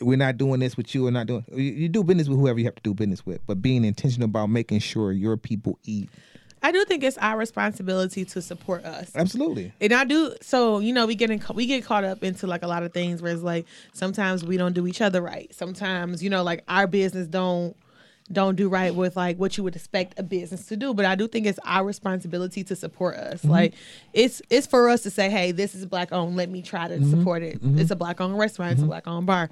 we're not doing this with you or not doing. You, you do business with whoever you have to do business with, but being intentional about making sure your people eat. I do think it's our responsibility to support us. Absolutely. And I do so you know we get in, we get caught up into like a lot of things where it's like sometimes we don't do each other right. Sometimes you know like our business don't don't do right with like what you would expect a business to do. But I do think it's our responsibility to support us. Mm-hmm. Like it's it's for us to say, hey, this is black owned. Let me try to Mm-hmm. support it. It's a black owned restaurant. It's a black owned bar.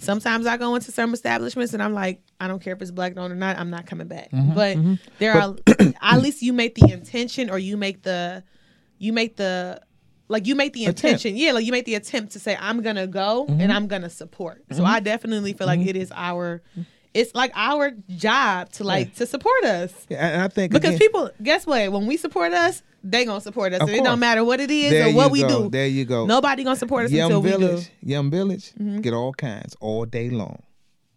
Sometimes I go into some establishments and I'm like, I don't care if it's black owned or not. I'm not coming back. Mm-hmm. But there are [CLEARS THROAT] at least you make the intention or you make the you make the like you make the Attempt. intention yeah like you make the attempt to say i'm gonna go Mm-hmm. and i'm gonna support so i definitely feel like it is our it's like our job to like to support us Yeah, and I think because again- people guess what when we support us they gonna support us Of and it don't matter what it is There or what we go. do There you go. nobody gonna support us Yum until we Village, do Mm-hmm. Yum Village, get all kinds all day long,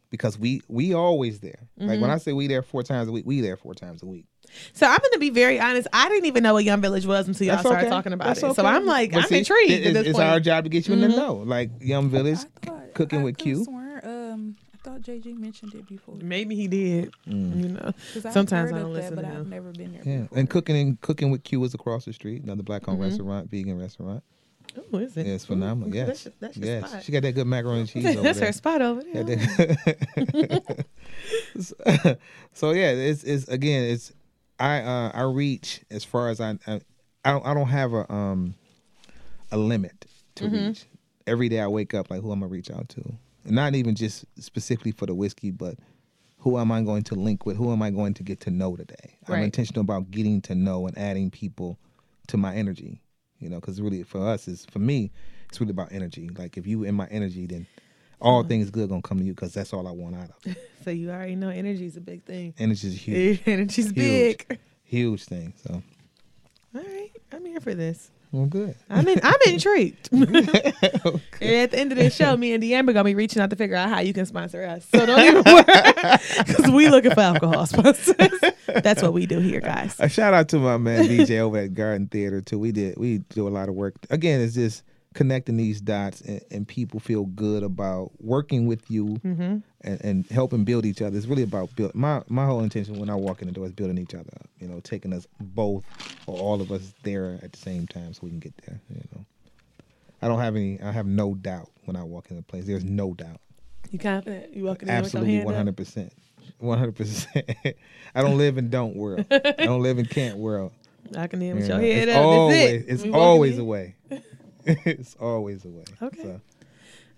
because we we always there. Like Mm-hmm. when I say we there four times a week, we there four times a week. so i'm gonna be very honest i didn't even know what Yum Village was until y'all That's started okay. talking about That's it so i'm like But i'm see, intrigued it- at It's, this it's point Mm-hmm. our job to get you in the know. Like Yum Village, thought Cooking I with Q. Sworn, I thought JG mentioned it before. maybe he did Mm. you know 'Cause I've sometimes heard i of don't that, listen but to I've never been there. yeah, before. and cooking and cooking with Q is across the street, another black owned Mm-hmm. restaurant, vegan restaurant. oh is it Yeah, it's phenomenal. Ooh, yes, that's your, that's your yes, spot. she got that good macaroni and cheese. [LAUGHS] over that's there. her spot over there so, [LAUGHS] [LAUGHS] so yeah, it's it's again, it's I uh I reach as far as I I, I don't I don't have a um a limit to Mm-hmm. reach. Every day I wake up like who am I reach out to? Not even just specifically for the whiskey, but who am I going to link with? Who am I going to get to know today? I'm intentional about getting to know and adding people to my energy. You know, because really for us is for me, it's really about energy. Like if you in my energy, then all Mm-hmm. things good gonna come to you because that's all I want out of it. [LAUGHS] So you already know energy is a big thing. Energy is huge, [LAUGHS] energy's Huge. big. huge thing. So All right, I'm here for this. Well, good. I'm in, I'm intrigued. And at the end of this show, me and Deamber gonna be reaching out to figure out how you can sponsor us. So don't even worry, [LAUGHS] because we looking for alcohol sponsors. That's what we do here, guys. A shout out to my man DJ over at Garden Theater too. We did we do a lot of work. Again, it's just connecting these dots and, and people feel good about working with you Mm-hmm. and, and helping build each other. It's really about build. My my whole intention when I walk in the door is building each other up. You know, taking us both or all of us there at the same time so we can get there. You know, I don't have any. I have no doubt when I walk in the place. There's no doubt. You confident? You walking in Absolutely, one hundred percent, one hundred percent. [LAUGHS] I don't live in don't world. I don't live in can't world. I can hear with You your head it's up. always, That's it. It's always in. a way. [LAUGHS] it's always a way. Okay. So,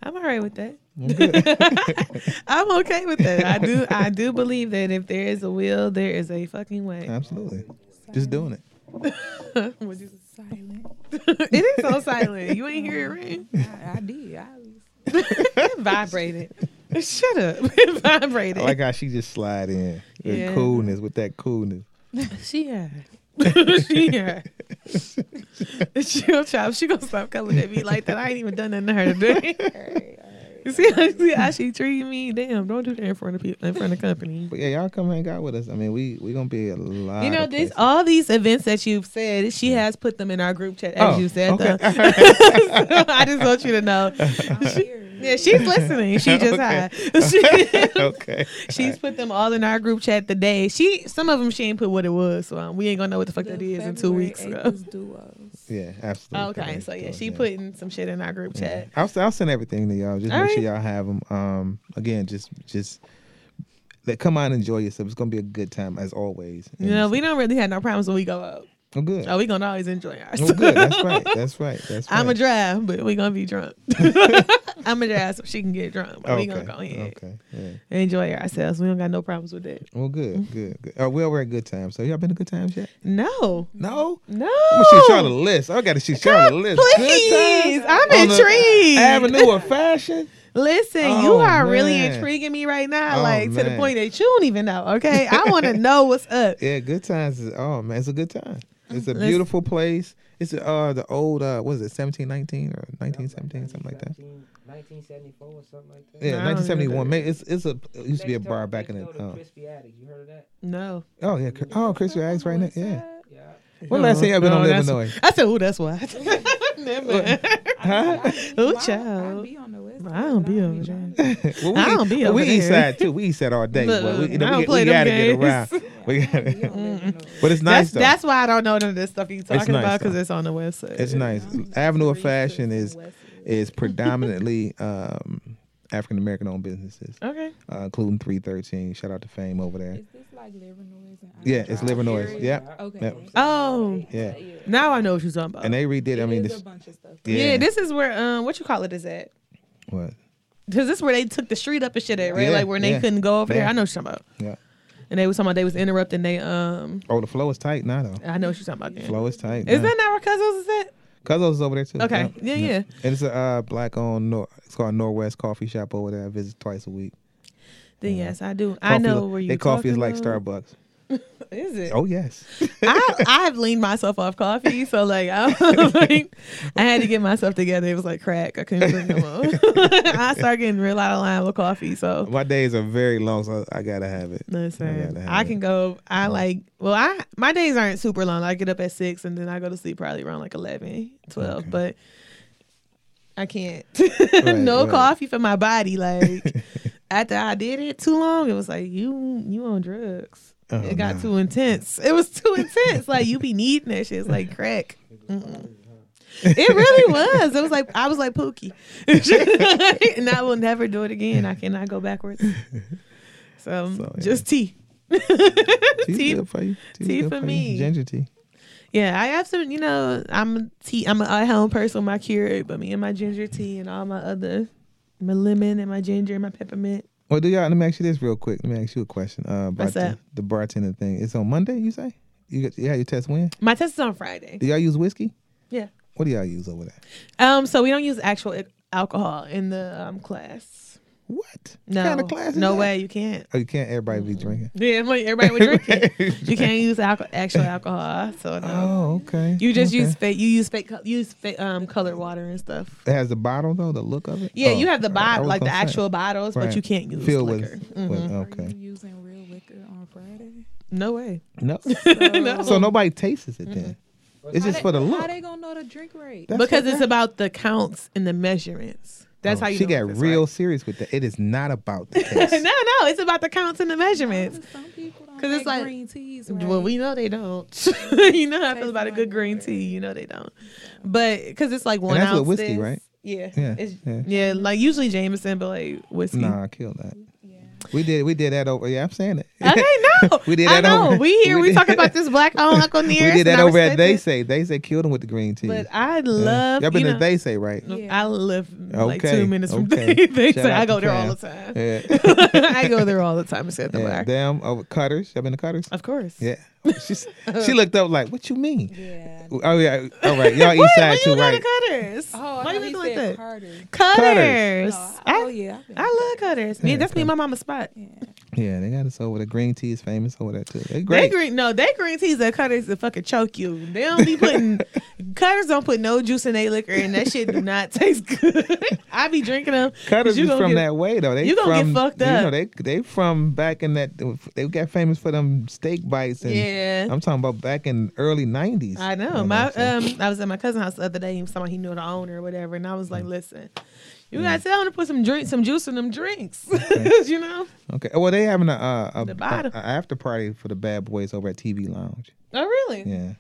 I'm all right with that. I'm good. [LAUGHS] I'm okay with that. I do. I do believe that if there is a will, there is a fucking way. Absolutely. Just doing it. [LAUGHS] Would you- silent. it is so silent. You ain't hear it ring. I, I did. I was, It vibrated. Shut up. It vibrated. I like how she just slide in with Yeah. coolness, with that coolness. She had. She had. She'll chop. She gonna stop coming at me like that. I ain't even done nothing to her today. all right, all right. You see how, see how she treat me? Damn, don't do that in front of people, in front of company. But yeah, y'all come hang out with us. I mean, we we gonna be a lot. You know, of this all these events that you've said, she has put them in our group chat as Oh, you said. okay. Though. [LAUGHS] [LAUGHS] So I just want you to know. [LAUGHS] I'm here. Yeah, she's listening. She [LAUGHS] just Okay. high. [LAUGHS] She- [LAUGHS] okay. She's put them all in our group chat today. She some of them she ain't put what it was, so um, we ain't gonna know what the fuck that The is in two weeks. So. Yeah, absolutely. Okay, so yeah, she Yeah. putting some shit in our group Yeah. chat. I'll I'll send everything to y'all. Just All make sure y'all have them. Um, again, just just let come out and enjoy yourself. It's gonna be a good time as always. You know, we don't really have no problems when we go out. I'm good. Oh, we gonna always enjoy I'm good. That's right. [LAUGHS] That's right. That's right. I'm a drive, but we gonna be drunk. [LAUGHS] [LAUGHS] I'm a drive so she can get drunk, but we gonna go ahead Okay. Yeah. enjoy ourselves. We don't got no problems with that. Well, good, good, good. Uh, we over at good times. So y'all been to good times yet? No, No. no. I'm gonna shoot y'all a list. I got to shoot y'all a list. Please, I'm on intrigued. Avenue of fashion. Listen, Oh, you are really intriguing me right now, Oh, like to the point that you don't even know. Okay, I want to know what's up. Yeah, good times. Is, oh man, it's a good time. It's a Let's- beautiful place. It's uh the old uh what is it 1719 or 1917 something like that. 1974 or something like that. Yeah, I 1971. that. Man, it's it's a it used to be a bar door- back in next the door oh, Crispy Attic. You heard of that? No, oh yeah Cri- oh Crispy Eggs right now yeah Yeah. When last time you been Oh, on that's- Illinois? I said, oh, that's why. [LAUGHS] Never. Huh? Oh, I child. be on the west I don't be I over down there. [LAUGHS] well, I don't be well, we over east side too. We east side all day. but we, you know, I don't we, play we them gotta get around. [LAUGHS] We gotta, you don't live in the- but it's nice That's though. that's why I don't know none of this stuff you talking nice, about because it's on the west side. it's nice. Avenue of Fashion is is predominantly um, African American owned businesses, Okay. uh, including three thirteen. Shout out to Fame over there. Is this like Livernois? Yeah, it's Livernois. area? Yep. Okay. Yep. Oh, Yeah, now I know what you're talking about. and they redid. I mean, this a bunch of stuff. yeah. yeah. this is where um, what you call it is at? what? Because this is where they took the street up and shit at, right? Yeah, like when they yeah. couldn't go over there. I know what you're talking about. Yeah. And they was talking about they was interrupting. They um, Oh, the flow is tight now though. I know what you're talking about. Then. Flow is tight. Is now. that not where Cousins is at? Kuzzo's is over there too. Okay. Yep. Yeah, yeah. And it's a uh, black owned. Nor- it's called Narrow Way Coffee Shop over there. I visit twice a week. Then Yeah. yes, I do. I know where you. Their coffee is like about. Starbucks. [LAUGHS] Is it? Oh yes. [LAUGHS] I I have leaned myself off coffee, so like I [LAUGHS] like I had to get myself together. It was like crack. I couldn't drink no more. I started getting real out of line with coffee. So My days are very long, so I gotta have it. I listen, gotta have I it. can go. I like. Well, I my days aren't super long. I get up at six and then I go to sleep probably around like 11, 12. Okay. But I can't. Right, no right. coffee for my body. Like after I did it too long, it was like you you on drugs. Oh, it got too intense. It was too intense. like you be needing that shit. It's like crack. Mm-mm. It really was. It was like I was like Pookie, [LAUGHS] and I will never do it again. I cannot go backwards. So, um, So, yeah. just tea. [LAUGHS] Tea- for you. Tea's tea for you. me. Ginger tea. Yeah, I have some. You know, I'm a tea. I'm a at home person with my Keurig, but me and my ginger tea and all my other, my lemon and my ginger and my peppermint. Well, do y'all? Let me ask you this real quick. Let me ask you a question. Uh, about What's the, that? the bartender thing. It's on Monday. You say you got had your test when? My test is on Friday. Do y'all use whiskey? Yeah. What do y'all use over there? Um. So we don't use actual alcohol in the um class. What No. kind of class? is no that? way. You can't. Oh, you can't. Everybody be drinking. [LAUGHS] Yeah, like everybody would drink it. You can't use alcohol, actual alcohol. So no. Oh, okay. You just okay. use fake. You use fake. co- Use fake, um colored water and stuff. It has the bottle though. The look of it. Yeah, Oh, you have the bottle, was like the gonna say. actual bottles, Right. but you can't use Filled liquor. with, Mhm. with Are okay. you using real liquor on Friday? No way. No. [LAUGHS] No. So nobody tastes it then. It's How just they- for the look. How they gonna know the drink rate? That's because it's that- about the counts and the measurements. That's Oh, how you. She know got if it's real right. serious with that. It is not about the [LAUGHS] no, taste. no, it's about the counts and the measurements. Some people don't 'Cause it's like- green teas. Well, we know they don't. [LAUGHS] [LAUGHS] you know how I feel about a good green tea. You know they don't. But because it's like one that's with ounce. whiskey, this. right? Yeah. Yeah, It's, yeah. yeah. Like usually Jameson, but like whiskey. nah, I killed that. Yeah. We did we did that over. Yeah, I'm saying it. Okay, no. [LAUGHS] We did I that know. over- we here. we We, did- talking about this black owned [LAUGHS] Uncle we did that over at They it. Say. They Say killed him with the green tea. But I Yeah. love. Y'all been you to know, They Say, right? Yeah. I live like Okay, two minutes from okay. they, they say I go there all the time. Yeah. [LAUGHS] I go there all the time. Except the yeah. black. Damn, over Cutters. Y'all been to Cutters? Of course. Yeah. [LAUGHS] She's, she looked up like, what you mean? Yeah. Oh yeah. All right. Y'all east Wait, side when too, you go right? Cutters? Oh, Why you thought looking like that? Carter. Cutters. No, oh I, yeah. I've I love Cutters. Yeah, Yeah, that's me and my mama's spot. Yeah. Yeah, they got us over the Green tea is famous over there too. They They green no, they green teas that Cutters to fucking choke you. They don't be putting [LAUGHS] Cutters don't put no juice in their liquor and that shit do not taste good. [LAUGHS] I be drinking them. Cutters is from get- that way though. They you gonna get from, fucked You know, they they from back in that. They got famous for them steak bites. And Yeah. I'm talking about back in early '90s. I know. You My I'm saying? um I was at my cousin's house the other day and someone he knew the owner or whatever, and I was like, Listen, you gotta tell him to put some drink some juice in them drinks. [LAUGHS] you know? okay. Well, they having a, uh, a, a, a after party for the bad boys over at TV Lounge. Oh really? Yeah,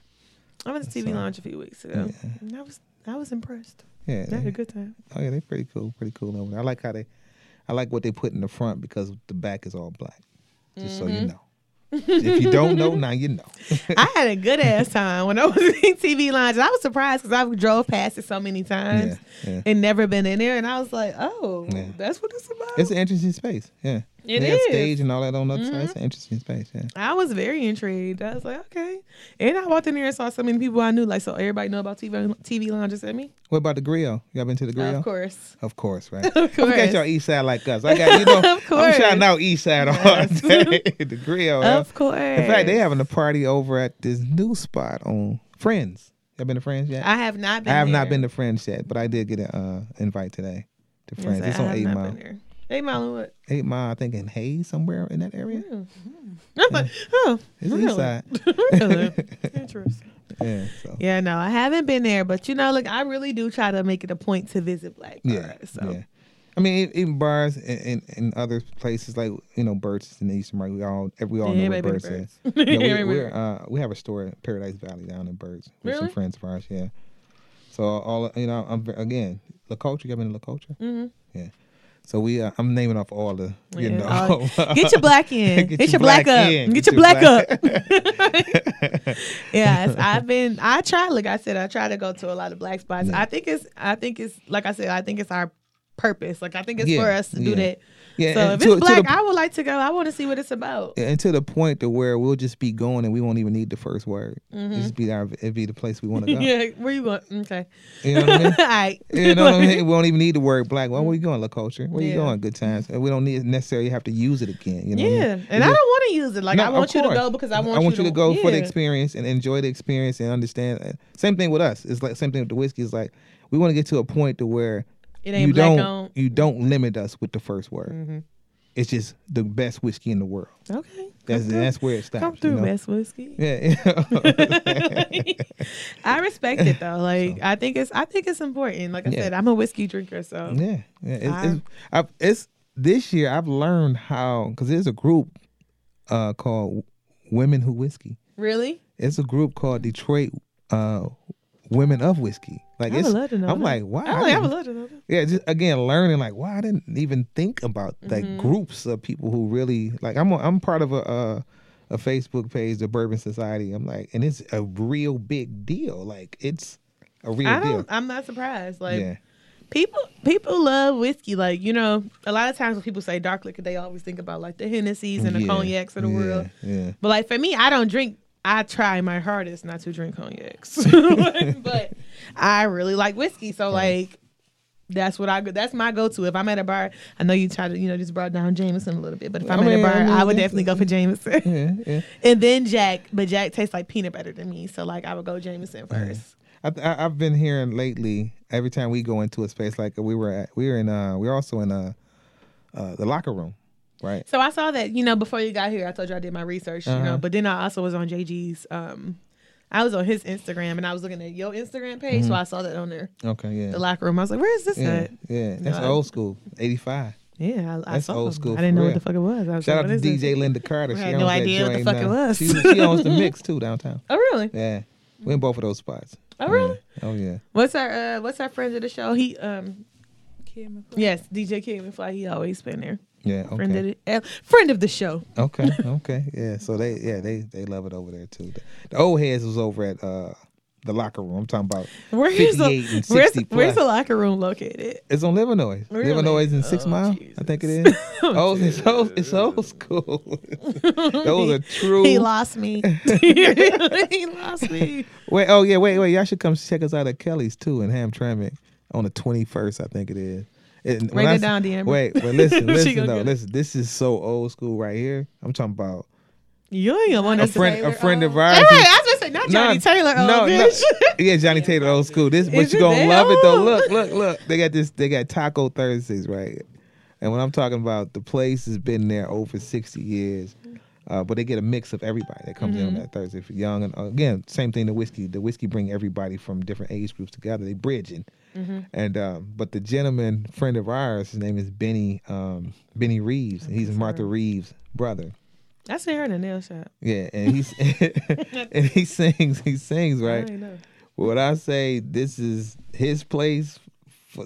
I went to TV So- Lounge a few weeks ago. And I was I was impressed. yeah. I had a good time. oh yeah, they're pretty cool. Pretty cool over there. I like how they. I like what they put in the front because the back is all black. Just so Mm-hmm. you know. If you don't know, now you know. [LAUGHS] I had a good ass time when I was in TV Lounge. I was surprised because I drove past it so many times Yeah, yeah. and never been in there, and I was like, "Oh, Yeah. that's what it's about." It's an interesting space. Yeah. It they is. Mm-hmm. stage and all that on the other side. It's an interesting space. Yeah. I was very intrigued. I was like, "Okay," and I walked in there and saw so many people I knew. Like, so everybody know about TV TV Lounge except me. What about the grill? Y'all been to the grill? Of course. Of course, right? [LAUGHS] Of Don't forget course. y'all east side like us. I got you know. [LAUGHS] Of course. I'm course. shouting out east side all [LAUGHS] day. the grill. Of course. In fact, they having a party over at this new spot on Friends. Y'all been to Friends yet? I have not been. I have not been to Friends yet, but I did get an uh, invite today to Yes, Friends. I it's on have Eight Mile. Eight Mile and what? Eight Mile, I think in Hayes somewhere in that area. I'm like, oh, It's really? east side. [LAUGHS] really? [LAUGHS] Interesting. Yeah. So. Yeah, no, I haven't been there, but you know, look, I really do try to make it a point to visit black bars. Yeah, so. yeah. I mean, even bars and, and, and other places like you know, Bert's in the Eastern Right. We all we all Yeah, know what baby, Bert's is. Yeah, [LAUGHS] we, we're, uh, we have a store in Paradise Valley down in Bert's with some friends of ours. Yeah. So all you know, I'm again La Culture. You ever been to La Culture? Mhm. Yeah. So we, uh, I'm naming off all the, you Yeah, know, all- [LAUGHS] get your black in. Get Get, your black, black up. in. Get, Get your black, black- up. [LAUGHS] yes, I've been. I try. Like I said, I try to go to a lot of black spots. Yeah. I think it's. I think it's. Like I said, I think it's our purpose. Like I think it's Yeah, for us to do that. Yeah. So if to- it's black, the- I would like to go. I want to see what it's about. and to the point to where we'll just be going and we won't even need the first word. It just be our, it'd be the place we want to [LAUGHS] go. Mm-hmm. yeah, where you going? Okay. You know what I mean? [LAUGHS] All right. You know what I mean? [LAUGHS] We don't even need the word black. Well, where you going, La Culture? Where you Yeah. going? Good times. And we don't need necessarily have to use it again. You know what I mean? Yeah, and I don't want to use it. Like No, I want you to go because I want, you to go for the experience and enjoy the experience and understand. Same thing with us. It's like same thing with the whiskey. It's like we want to get to a point to where It ain't you black don't you don't limit us with the first word. Mhm. It's just the best whiskey in the world. Okay. That's through. that's where it stops. Come you know? best whiskey. [LAUGHS] Yeah. I respect it though. [LAUGHS] Like I think it's I think it's important. Like I Yeah. said, I'm a whiskey drinker, so Yeah, yeah. It's, I- it's, I've, it's this year I've learned how because there's a group uh, called Women Who Whiskey. really, It's a group called Detroit uh, Women of Whiskey. Like I it's, would love to know. I'm that. like, wow. I, I would- I didn't- would love to know that. yeah, just again learning like, wow, I didn't even think about like Mm-hmm. groups of people who really like. I'm a, I'm part of a. Uh, a Facebook page, the Bourbon Society. I'm like, and it's a real big deal. Like, it's a real I deal. I'm not surprised. Like yeah, people, people love whiskey. Like you know, a lot of times when people say dark liquor, they always think about like the Hennessy's and the Yeah, cognacs of the yeah, world. Yeah, But like for me, I don't drink. I try my hardest not to drink cognacs, [LAUGHS] [LAUGHS] but I really like whiskey. So like, that's what I go. That's my go-to. If I'm at a bar, I know you try to you know just brought down Jameson a little bit, but if I'm I at a bar, I I, would definitely go for Jameson, yeah, yeah. [LAUGHS] and then Jack. But Jack tastes like peanut butter to me, so like I would go Jameson first. I, I, I've been hearing lately. Every time we go into a space, like we were at, we were in, uh, we were also in uh, uh, the locker room, right? So I saw that you know before you got here, I told you I did my research, you Uh-huh. know, but then I also was on JG's. Um, I was on his Instagram and I was looking at your Instagram page, Mm-hmm. so I saw that on there. Okay, yeah, The locker room. I was like, "Where is this yeah, at?" yeah. That's No, I- old school, eighty five. Yeah, I, I That's saw old school I didn't for know what the fuck it was. I was Shout like, out to is this? DJ Linda Carter. I She had owns no that idea what the joint fuck it now. was. She, she owns the [LAUGHS] mix too downtown. Oh really? Yeah, we in both of those spots. Oh really? Yeah. Oh yeah. What's our uh, What's our friend of the show? He um Kid McFly. yes, DJ Kid McFly. He always been there. Yeah. Friend of the uh, friend of the show. Okay. [LAUGHS] Okay. Yeah. So they yeah they they love it over there too. The, the old heads was over at uh the locker room. I'm talking about. Where's 58 the and where's, 60 where's plus. the locker room located? It's on Livernois. Really? Livernois in Six Oh, Mile, I think it is. [LAUGHS] oh, it's old, it's old [LAUGHS] school. Those are true. He lost me. he lost me. Wait, oh yeah, wait, wait. Y'all should come check us out at Kelly's too in Hamtramck on the twenty first. I think it is. And Write I it down, Deamber. [LAUGHS] Wait, but [LAUGHS] listen, listen gonna though, listen. This is so old school right here. I'm talking about You ain't gonna want a to friend, a Say, friend of ours. wait, I was gonna say not Johnny No, Taylor. Oh, no, no. bitch. [LAUGHS] yeah, Johnnie Taylor, old school. This, but you it gonna that love it though. Look, look, look. They got this. They got Taco Thursdays, right? And when I'm talking about the place has been there over 60 years, uh, but they get a mix of everybody that comes in on that Thursday. For young and uh, again, same thing. The whiskey, the whiskey bring everybody from different age groups together. They bridging. And um, but the gentleman friend of ours, his name is Benny um, Benny Reeves. and He's Martha Reeves' brother. I seen her in a nail shop. Yeah, and he's [LAUGHS] and he sings. He sings right. didn't know. Would I say this is his place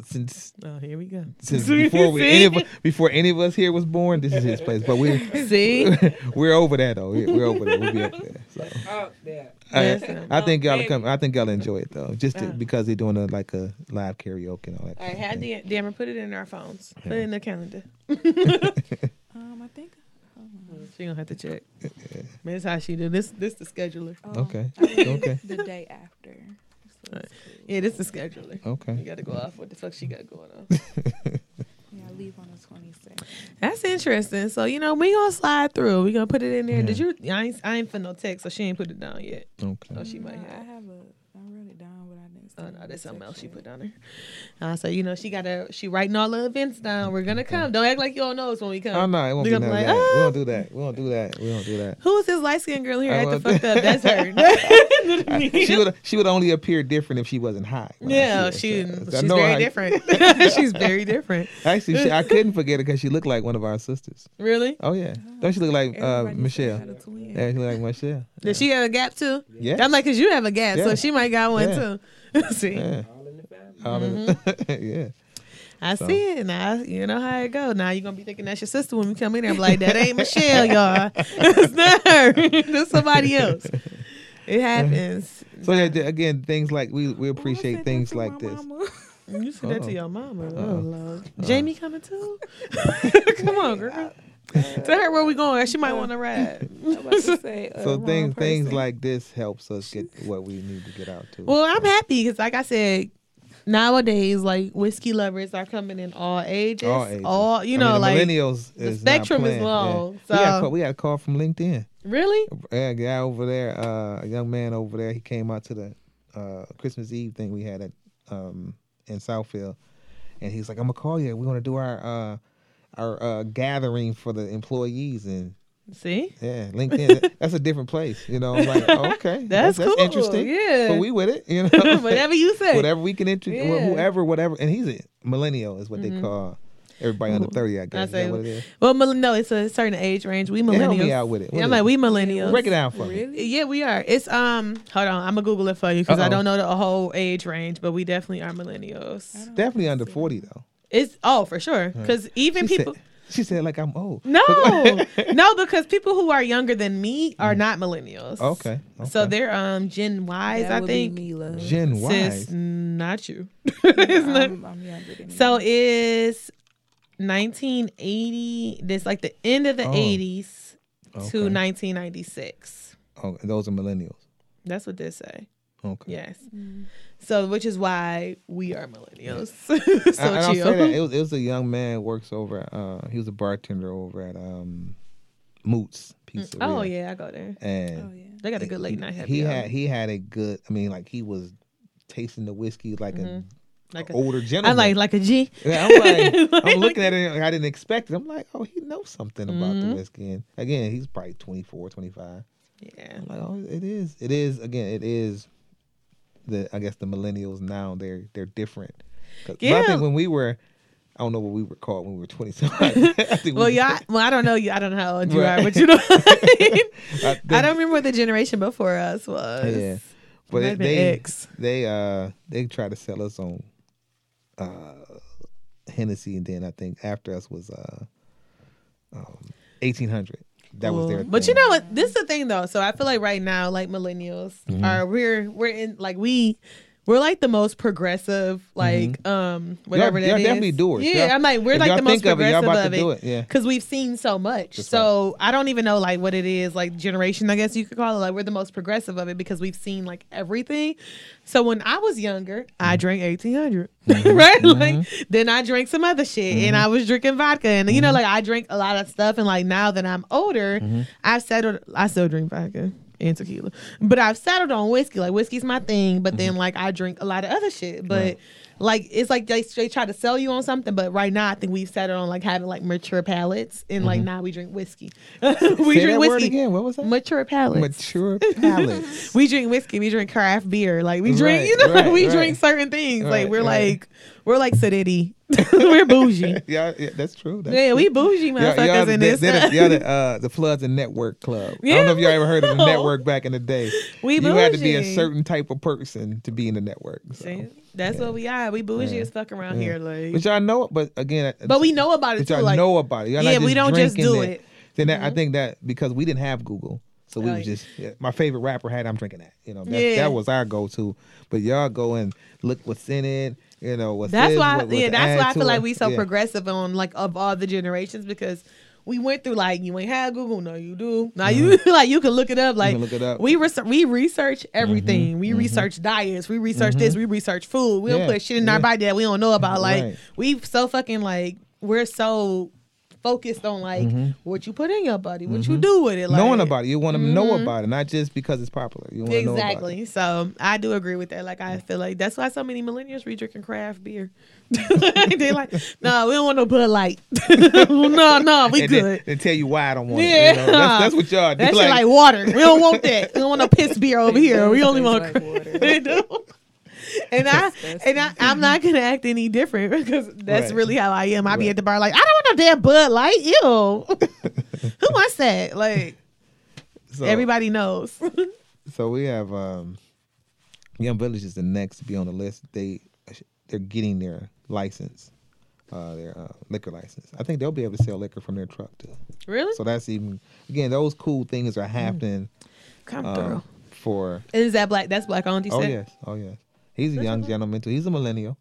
since Oh, here we go. since [LAUGHS] before we, any of, us- before any of us here was born? This is his place. But we [LAUGHS] See, [LAUGHS] we're over that though. We're we're over there. We'll be up there. So Out there. I, I think y'all come. I think y'all enjoy it though, just to, Yeah. because they're doing a like a live karaoke and all that. all right, kind of had thing. the Dammer put it in our phones. Put it in the calendar. Um, I think. She gonna have to check. That's how she do this. This the scheduler. Oh, Okay. I did Okay. The day after. So Right. it's cool. Yeah, this is the scheduler. Okay. You got to go off what the fuck she got going on. [LAUGHS] Yeah, I leave on the 26th. That's interesting. So you know we gonna slide through. We gonna put it in there. Yeah. Did you? I ain't, I ain't for no text, so she ain't put it down yet. Okay. Oh, she might have. I have. have a. I wrote it down, but I didn't Oh no, that's something else she put down there. [LAUGHS] Uh, so you know she got to she writing all the events down. We're gonna come. Don't act like you don't know us when we come. Oh no, it won't be They're none gonna of that. like, We don't do that. We don't do that. We don't do that. Who's this light skinned girl here I acting won't- fucked up? That's her. [LAUGHS] she would she would only appear different if she wasn't high. yeah, see her. she So- I she's know very her. different. [LAUGHS] she's very different. Actually, she, I couldn't forget her because she looked like one of our sisters. Really? Oh yeah, don't she look like uh, Michelle? said I had a twin. Yeah, she look like Michelle. Does she have a gap too? Yeah. I'm like, cause you have a gap, so she might got one Yeah. too. [LAUGHS] See, Yeah. All in the family. Um, [LAUGHS] Mm-hmm. yeah. I So- see it now. You know how it go. Now you're gonna be thinking that's your sister when we come in there. I'm like, that ain't Michelle, [LAUGHS] y'all. it's not her. That's somebody else. It happens. So yeah, again, things like we we Oh, I said appreciate things like my this. mama. You said that Uh-oh. to your mama. Oh, Uh-oh. Jamie coming too? Come on, girl. [LAUGHS] Tell her where we going. She might want to ride. [LAUGHS] I'm about to say, uh, So wrong things things like this helps us get what we need to get out to. Well, I'm happy because, like I said, nowadays, like whiskey lovers are coming in all ages. All ages. All you I know, mean, the like millennials the is spectrum is playing. Yeah. long, we, got a so- call, we got a call from LinkedIn. really. Yeah, a guy over there, uh, a young man over there. He came out to the uh, Christmas Eve thing we had at um, in Southfield, and he's like, "I'm gonna call you. We want to do our uh, our uh, gathering for the employees." And See, yeah, LinkedIn. [LAUGHS] that's a different place. You know, I'm like, oh, okay, [LAUGHS] That's that's, cool, interesting. yeah. but we with it. You [LAUGHS] know, whatever you say. whatever we can introduce, Yeah. whoever, whatever. And he's a millennial, is what Mhm. they call everybody under thirty. I guess. I Is say, that what it is? well, no, it's a certain age range. We Yeah, millennials. me out with it. What I'm like, it? we millennials. Break it down for me. Yeah, we are. It's um. Hold on, I'm gonna Google it for you because I don't know the whole age range, but we definitely are millennials. Definitely under forty though. It's oh for sure because even She people. said, she said like I'm old. No, [LAUGHS] no, because people who are younger than me are not millennials. Mm. Okay. okay. So they're um Gen Ys, That I think. be me, love. Gen Sis, Y. not you. [LAUGHS] It's I'm, I'm so you. it's 1980. This like the end of the Oh. 80s to Okay. 1996. Oh, those are millennials. That's what they say. Okay. Yes. Mm. So which is why we are millennials. [LAUGHS] so and, and I'll chill. say that it was, it was a young man works over. Uh, he was a bartender over at um, Mootz Pizzeria. Oh yeah, I go there. And Oh yeah. They got a good late night happy he hour. had he had a good. I mean, like he was tasting the whiskey like Mhm. a like a, older gentleman. I like like a G. Yeah, I'm like, [LAUGHS] Like- I'm looking at it. and I didn't expect it. I'm like, oh, he knows something about Mhm. the whiskey. And again, he's probably 24, 25. Yeah. I'm like, oh, it is. It is. Again, it is. The I guess the millennials now they're they're different. But I Yeah. think when we were, I don't know what we were called when we were 20 something. [LAUGHS] I Well, we, yeah. Well, I don't know you. I don't know how old you Right. are, but you know, [LAUGHS] I I think- don't remember what the generation before us was. Yeah. But it, they X. they uh they tried to sell us on uh Hennessy, and then I think after us was uh um, 1800. That was their. But you know what? This is the thing though. So I feel like right now, like millennials Mm-hmm. are we're we're in like we we're like the most progressive, like um whatever Mm-hmm. Y'all- that y'all is. definitely do it. Yeah, Y'all- I'm like we're like the most think of it, progressive of it. it, yeah. because we've seen so much. That's so I don't even know like what it is, like generation. I guess you could call it. Like we're the most progressive of it because we've seen like everything. So when I was younger, I Mm-hmm. drank 1800, [LAUGHS] right? Like then I drank some other shit, and I was drinking vodka, and Mm-hmm. you know, like I drank a lot of stuff. And like now that I'm older, I've settled. I still drink vodka and tequila, but I've settled on whiskey. Like whiskey's my thing, but then like I drink a lot of other shit, but. Mm-hmm. Right. Like it's like they, they try to sell you on something, but right now I think we've settled on like having like mature palates, and like now we drink whiskey. [LAUGHS] we Mm-hmm. Say drink whiskey. again. What was that? Mature palates. Mature [LAUGHS] palates. We drink whiskey. We drink craft beer. Like we drink, Right, you know, [LAUGHS] right, we drink certain things. like we're like we're like sedity. [LAUGHS] we're bougie. [LAUGHS] yeah, yeah, that's true. That's Yeah, true. we bougie motherfuckers y'all the- in this. they're the, y'all the, uh, the Floods and Network Club. Yeah, I don't know if y'all ever heard of the Yeah. network back in the day. We you had to be a certain type of person to be in the network. so. See, that's what we are. We bougie Yeah. as fuck around Yeah. here, like. But y'all know it. But again, But we know about it too. y'all Like, know about it. Y'all yeah, we don't just do it. Then that, I think that because we didn't have Google, so we Oh, was yeah. just yeah, my favorite rapper had. I'm drinking that. You know, that, Yeah. that was our go to. But y'all go and look what's in it. You know what's that's this, why. what, yeah, that's why I feel it. like we so Yeah. progressive on like of all the generations because. We went through like you ain't had Google, no you do. Now you [LAUGHS] like you can look it up. Like Mm-hmm. look it up. we res- we research everything. Mm-hmm. We research diets. We research this. We research food. We don't Yeah, put shit in our body that we don't know about. Like Right. we so fucking like we're so focused on like what you put in your body, what you do with it, like, Mm-hmm. Knowing about it, you want to know Mhm. about it, not just because it's popular. You want to know. Exactly. So I do agree with that. Like I feel like that's why so many millennials be drinking craft beer. [LAUGHS] they like, [LAUGHS] no, we don't want no Bud Light. [LAUGHS] no, no, we and good. They tell you why I don't want Yeah. it. You know? that's, that's what y'all do. That shit like water. We don't want that. We don't want no piss beer over here. We only want. Like water. [LAUGHS] And I and I, I'm not gonna act any different because that's Right. really how I am. I be at the bar like I don't want no damn Bud Light. Ew. [LAUGHS] Who wants that? Like [LAUGHS] so, everybody knows. So we have um, Yum Village is the next to be on the list. They they're getting their license, uh, their uh, liquor license. I think they'll be able to sell liquor from their truck too. really? So that's even again those cool things are happening Come uh, through. for. Is that black? That's black owned. You Oh said. yes, oh yes. He's a young gentleman too. He's a millennial.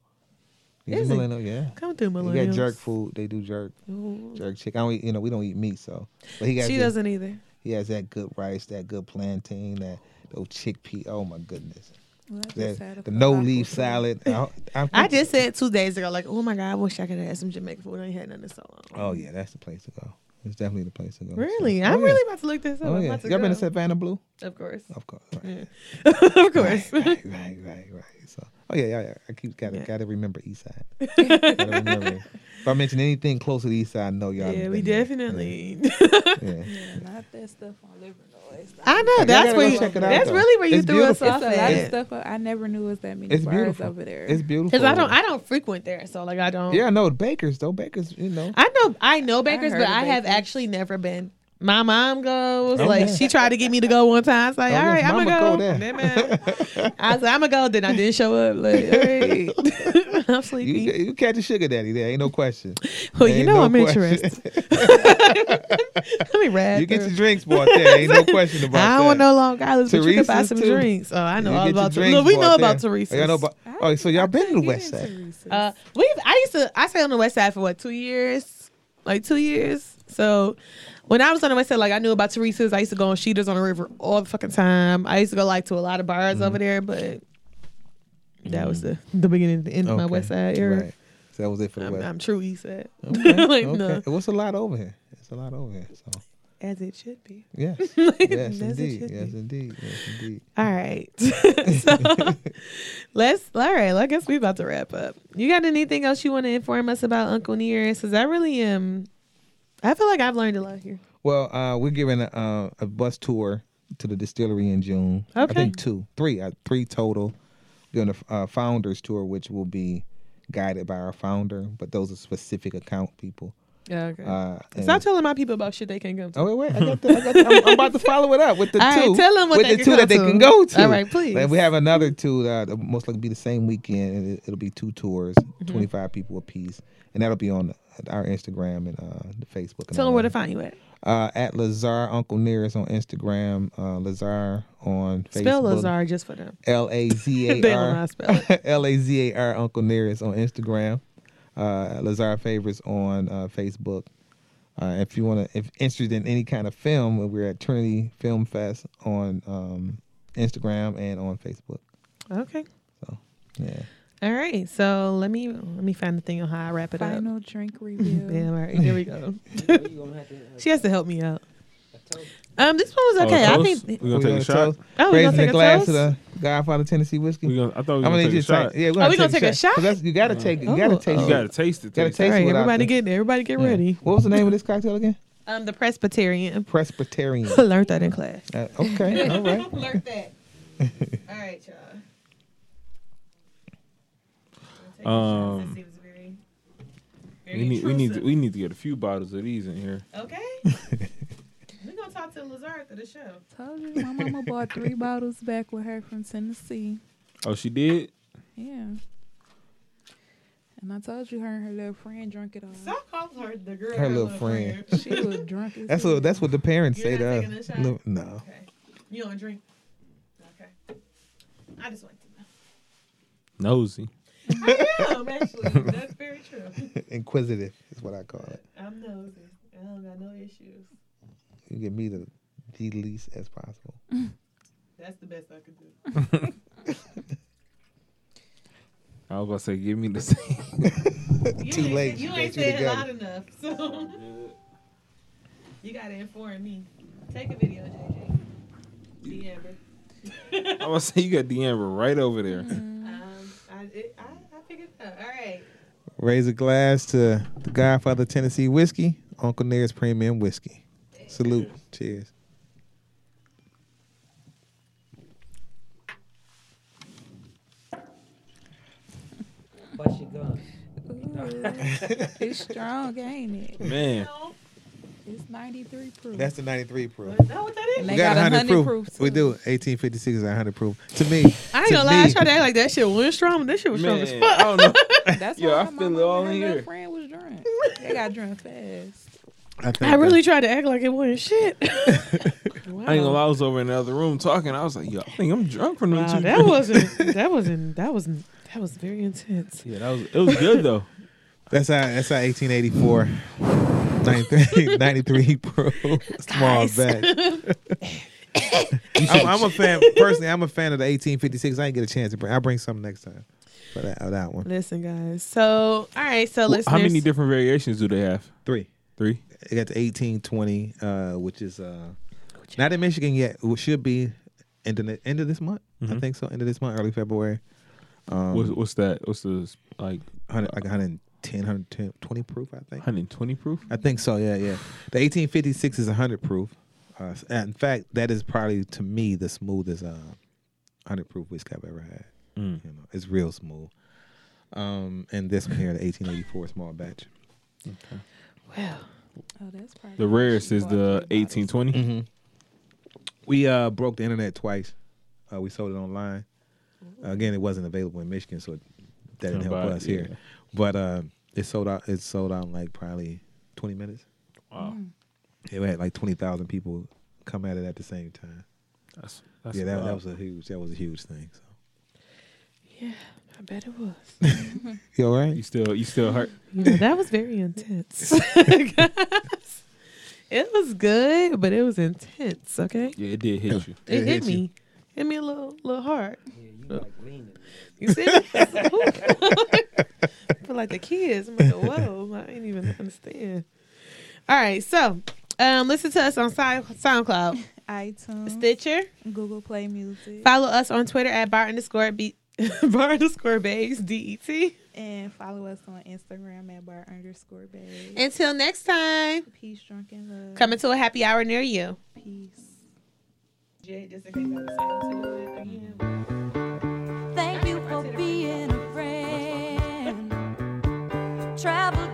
He's Is a he? millennial, yeah. Come through, He millennials. got jerk food. They do jerk, Ooh. jerk chicken. I don't, eat- you know, we don't eat meat, so. But he got She doesn't either. He has that good rice, that good plantain, that those chickpea. Oh my goodness, Well, that, the no leaf salad. I, [LAUGHS] I, I just said two days ago, like, oh my god, I wish I could have had some Jamaican food. I ain't had none in so long. Oh yeah, that's the place to go. It's definitely the place to go. Really? So- I'm oh, yeah. really about to look this oh, up. Oh yeah, y'all been to Savannah Blue? Of course. Of course, right. Yeah. [LAUGHS] of course. Right, right, right, right, right. So, oh yeah, yeah, yeah. I keep gotta Yeah. gotta remember East Side. [LAUGHS] remember. If I mention anything close to the East Side, no, y'all. yeah, we definitely. Yeah. [LAUGHS] Yeah, not that stuff on Livernois. I know Y'all where you. check it out, That's though. really where you It's threw us off It's a lot of stuff. I never knew it was that many It's bars beautiful. over there. It's beautiful. Because I don't, I don't frequent there, so like I don't. Yeah, no, Bakers though. Bakers, you know. I know, I know Bakers, heard but I have actually never been. My mom goes Oh, like she tried to get me to go one time. It's like, Oh, all yes, right, I'm gonna go go. there. Then, man, I was like, I'm gonna go. Then I didn't show up. Like, all right, [LAUGHS] I'm You, sleepy. you catch a sugar daddy there, ain't no question. well, you know no I'm question. interested. [LAUGHS] Let me rap. You get your drinks bought there, ain't no question about I that. don't want no long islands, but you can buy some too. drinks. Oh, I know You all about. drinks Look, we know about there. Teresa's. Oh, y'all know about, oh, so y'all been to the West Side? Uh, we've I used to I stayed on the west side for what two years, like two years. So when I was on the west side, like I knew about Teresa's. I used to go on Sheeters on the river all the fucking time. I used to go like to a lot of bars Mm-hmm. over there, but that was the the beginning, the end of my west side era. Right. So that was it for the I'm, West. I'm true east side, Okay, [LAUGHS] like, okay. no. It was a lot over here. It's a lot over here. So as it should be. yes, [LAUGHS] yes, indeed, yes, be. indeed, yes, indeed. All right. [LAUGHS] so let's all right. I guess we're about to wrap up. You got anything else you want to inform us about Uncle Nearest? Because I really am. I feel like I've learned a lot here. Well, uh, we're giving a, uh, a bus tour to the distillery in June. Okay. I think two, three, uh, three total. Doing a uh, founders tour, which will be guided by our founder, but those are specific account people. Yeah. Okay. Uh, Stop telling my people about shit they can't come to. Oh wait, wait! I got the, I got the, I'm, I'm about to follow it up with the All right, two. tell 'em what with they the two that come they can go to. All right, please. And we have another two that most likely be the same weekend, and it, it'll be two tours, Mm-hmm. 25 people apiece, and that'll be on our Instagram and uh, the Facebook. And Tell them where to find you at. Uh, at Lazar Uncle Nearest on Instagram, uh, Lazar on Facebook. Spell Lazar just for them. L A [LAUGHS] Z A don't know how R to spell it. [LAUGHS] L A Z A R Uncle Nearest on Instagram. Uh, Lazar Favorites on uh, Facebook. Uh, if you want to, if interested in any kind of film, we're at Trinity Film Fest on um, Instagram and on Facebook. Okay. So, yeah. All right. So let me let me find the thing on how I wrap it up. Final drink [LAUGHS] review. Damn. All right. Here we go. [LAUGHS] You gonna have to, uh, She has to help me out. I told you. Um, this one was okay. I think. we We gonna take a shot. Oh, we Raising gonna take a glass toast. the Godfather Tennessee whiskey. We gonna, I thought we I'm were gonna gonna need you take to a take. shot. Yeah, we're Oh, gonna we gonna take, take a shot? 'Cause that's- You gotta take. You Oh, gotta oh. taste. You gotta taste it. Gotta taste taste All right, it without everybody get there. Everybody get Yeah. ready. What was the name of this cocktail again? Um, the Presbyterian. Presbyterian. [LAUGHS] Learned that in class. Uh, okay, all right. Learned that. All right, y'all. Um, We need, we need, to, we need to get a few bottles of these in here. Okay. [LAUGHS] We're gonna talk to Lazar after the show. Told you my mama bought three [LAUGHS] bottles back with her from Tennessee. Oh, she did. Yeah. And I told you her and her little friend drunk it all. Stop calling her the girl. Her little friend. She was drunk as [LAUGHS] That's hell. what that's what the parents You're say not to us. No, no. Okay. You don't drink. Okay. I just want to know. Nosy. Know. I am actually. That's very true. [LAUGHS] Inquisitive is what I call it. I'm nosy. I don't got no issues. You get me the the least as possible. [LAUGHS] That's the best I could do. [LAUGHS] I was gonna say, give me the same. Too ain't- late. You You ain't got said loud enough. So You gotta inform me. Take a video, JJ. The Amber. I was say you got the Amber right over there. Um, I, it, I, I figured it out. All right. Raise a glass to the Godfather Tennessee whiskey, Uncle Nearest premium whiskey. Salute. Cheers. But she gone. Ooh, [LAUGHS] it's strong, ain't it? Man, It's 93 proof. That's the 93 proof. Is that what that is? and they We got, got, 100 100 proof. proof. We do. 1856 is 100 proof. To me, I ain't to gonna lie. I tried to act like that shit wasn't strong, but that shit was strong man, as I fuck. don't know. [LAUGHS] That's Yo, why I my feel it all in here. little friend was drunk. They got drunk fast. I, I really tried to act like it wasn't shit. [LAUGHS] wow. I ain't gonna lie. I was over in the other room talking. I was like, yo, I think I'm drunk from them Wow, two. that wasn't. [LAUGHS] That wasn't. That wasn't. That was very intense. Yeah, that was. It was good though. That's how. That's how 1884. 93, 93 proof. [LAUGHS] Small batch. I'm, I'm a fan. Personally, I'm a fan of the 1856. I didn't get a chance to bring. I'll bring some next time for that, uh, that one. Listen, guys. So, all right. So, listeners. How many different variations do they have? Three. Three. They got the 1820, uh, which is uh, not in Michigan yet. It should be end of, end of this month. I Mhm. think so. End of this month, early February. Um, What's, what's that? What's the like 100, like 110, 120 proof, I think. 120 proof? I think so. Yeah, yeah. The 1856 is 100 proof. Uh, in fact, that is probably to me the smoothest uh, 100 proof whiskey I've ever had. Mm. You know, it's real smooth. Um, and this one here, the 1884 small batch. Well, Oh, that's probably The rarest is the 1820. Mm-hmm. We uh, broke the internet twice. Uh, we sold it online. again, it wasn't available in Michigan, so that didn't help buy it, us here. Yeah. But uh, it sold out. It sold out in like probably 20 minutes. Wow, Mm. It had like 20,000 people come at it at the same time. that's that's yeah, that, that was a huge. That was a huge thing. So. yeah, I bet it was. [LAUGHS] You all right? You still you still hurt? You know, that was very intense. [LAUGHS] It was good, but it was intense. Okay, Yeah, it did hit you. it, It hit hit you. me. Hit me a little, little hard. Yeah, you like leaning. You see? Feel [LAUGHS] [LAUGHS] like the kids. I'm like, whoa, [LAUGHS] I ain't even understand. All right, so um, listen to us on SoundCloud, iTunes, Stitcher. Google Play Music, Follow us on Twitter at bar underscore b bar underscore babes d e t. and follow us on Instagram at bar underscore babe. Until next time, Peace, drunken love. coming to a happy hour near you. Peace. Thank you for being a friend. Travel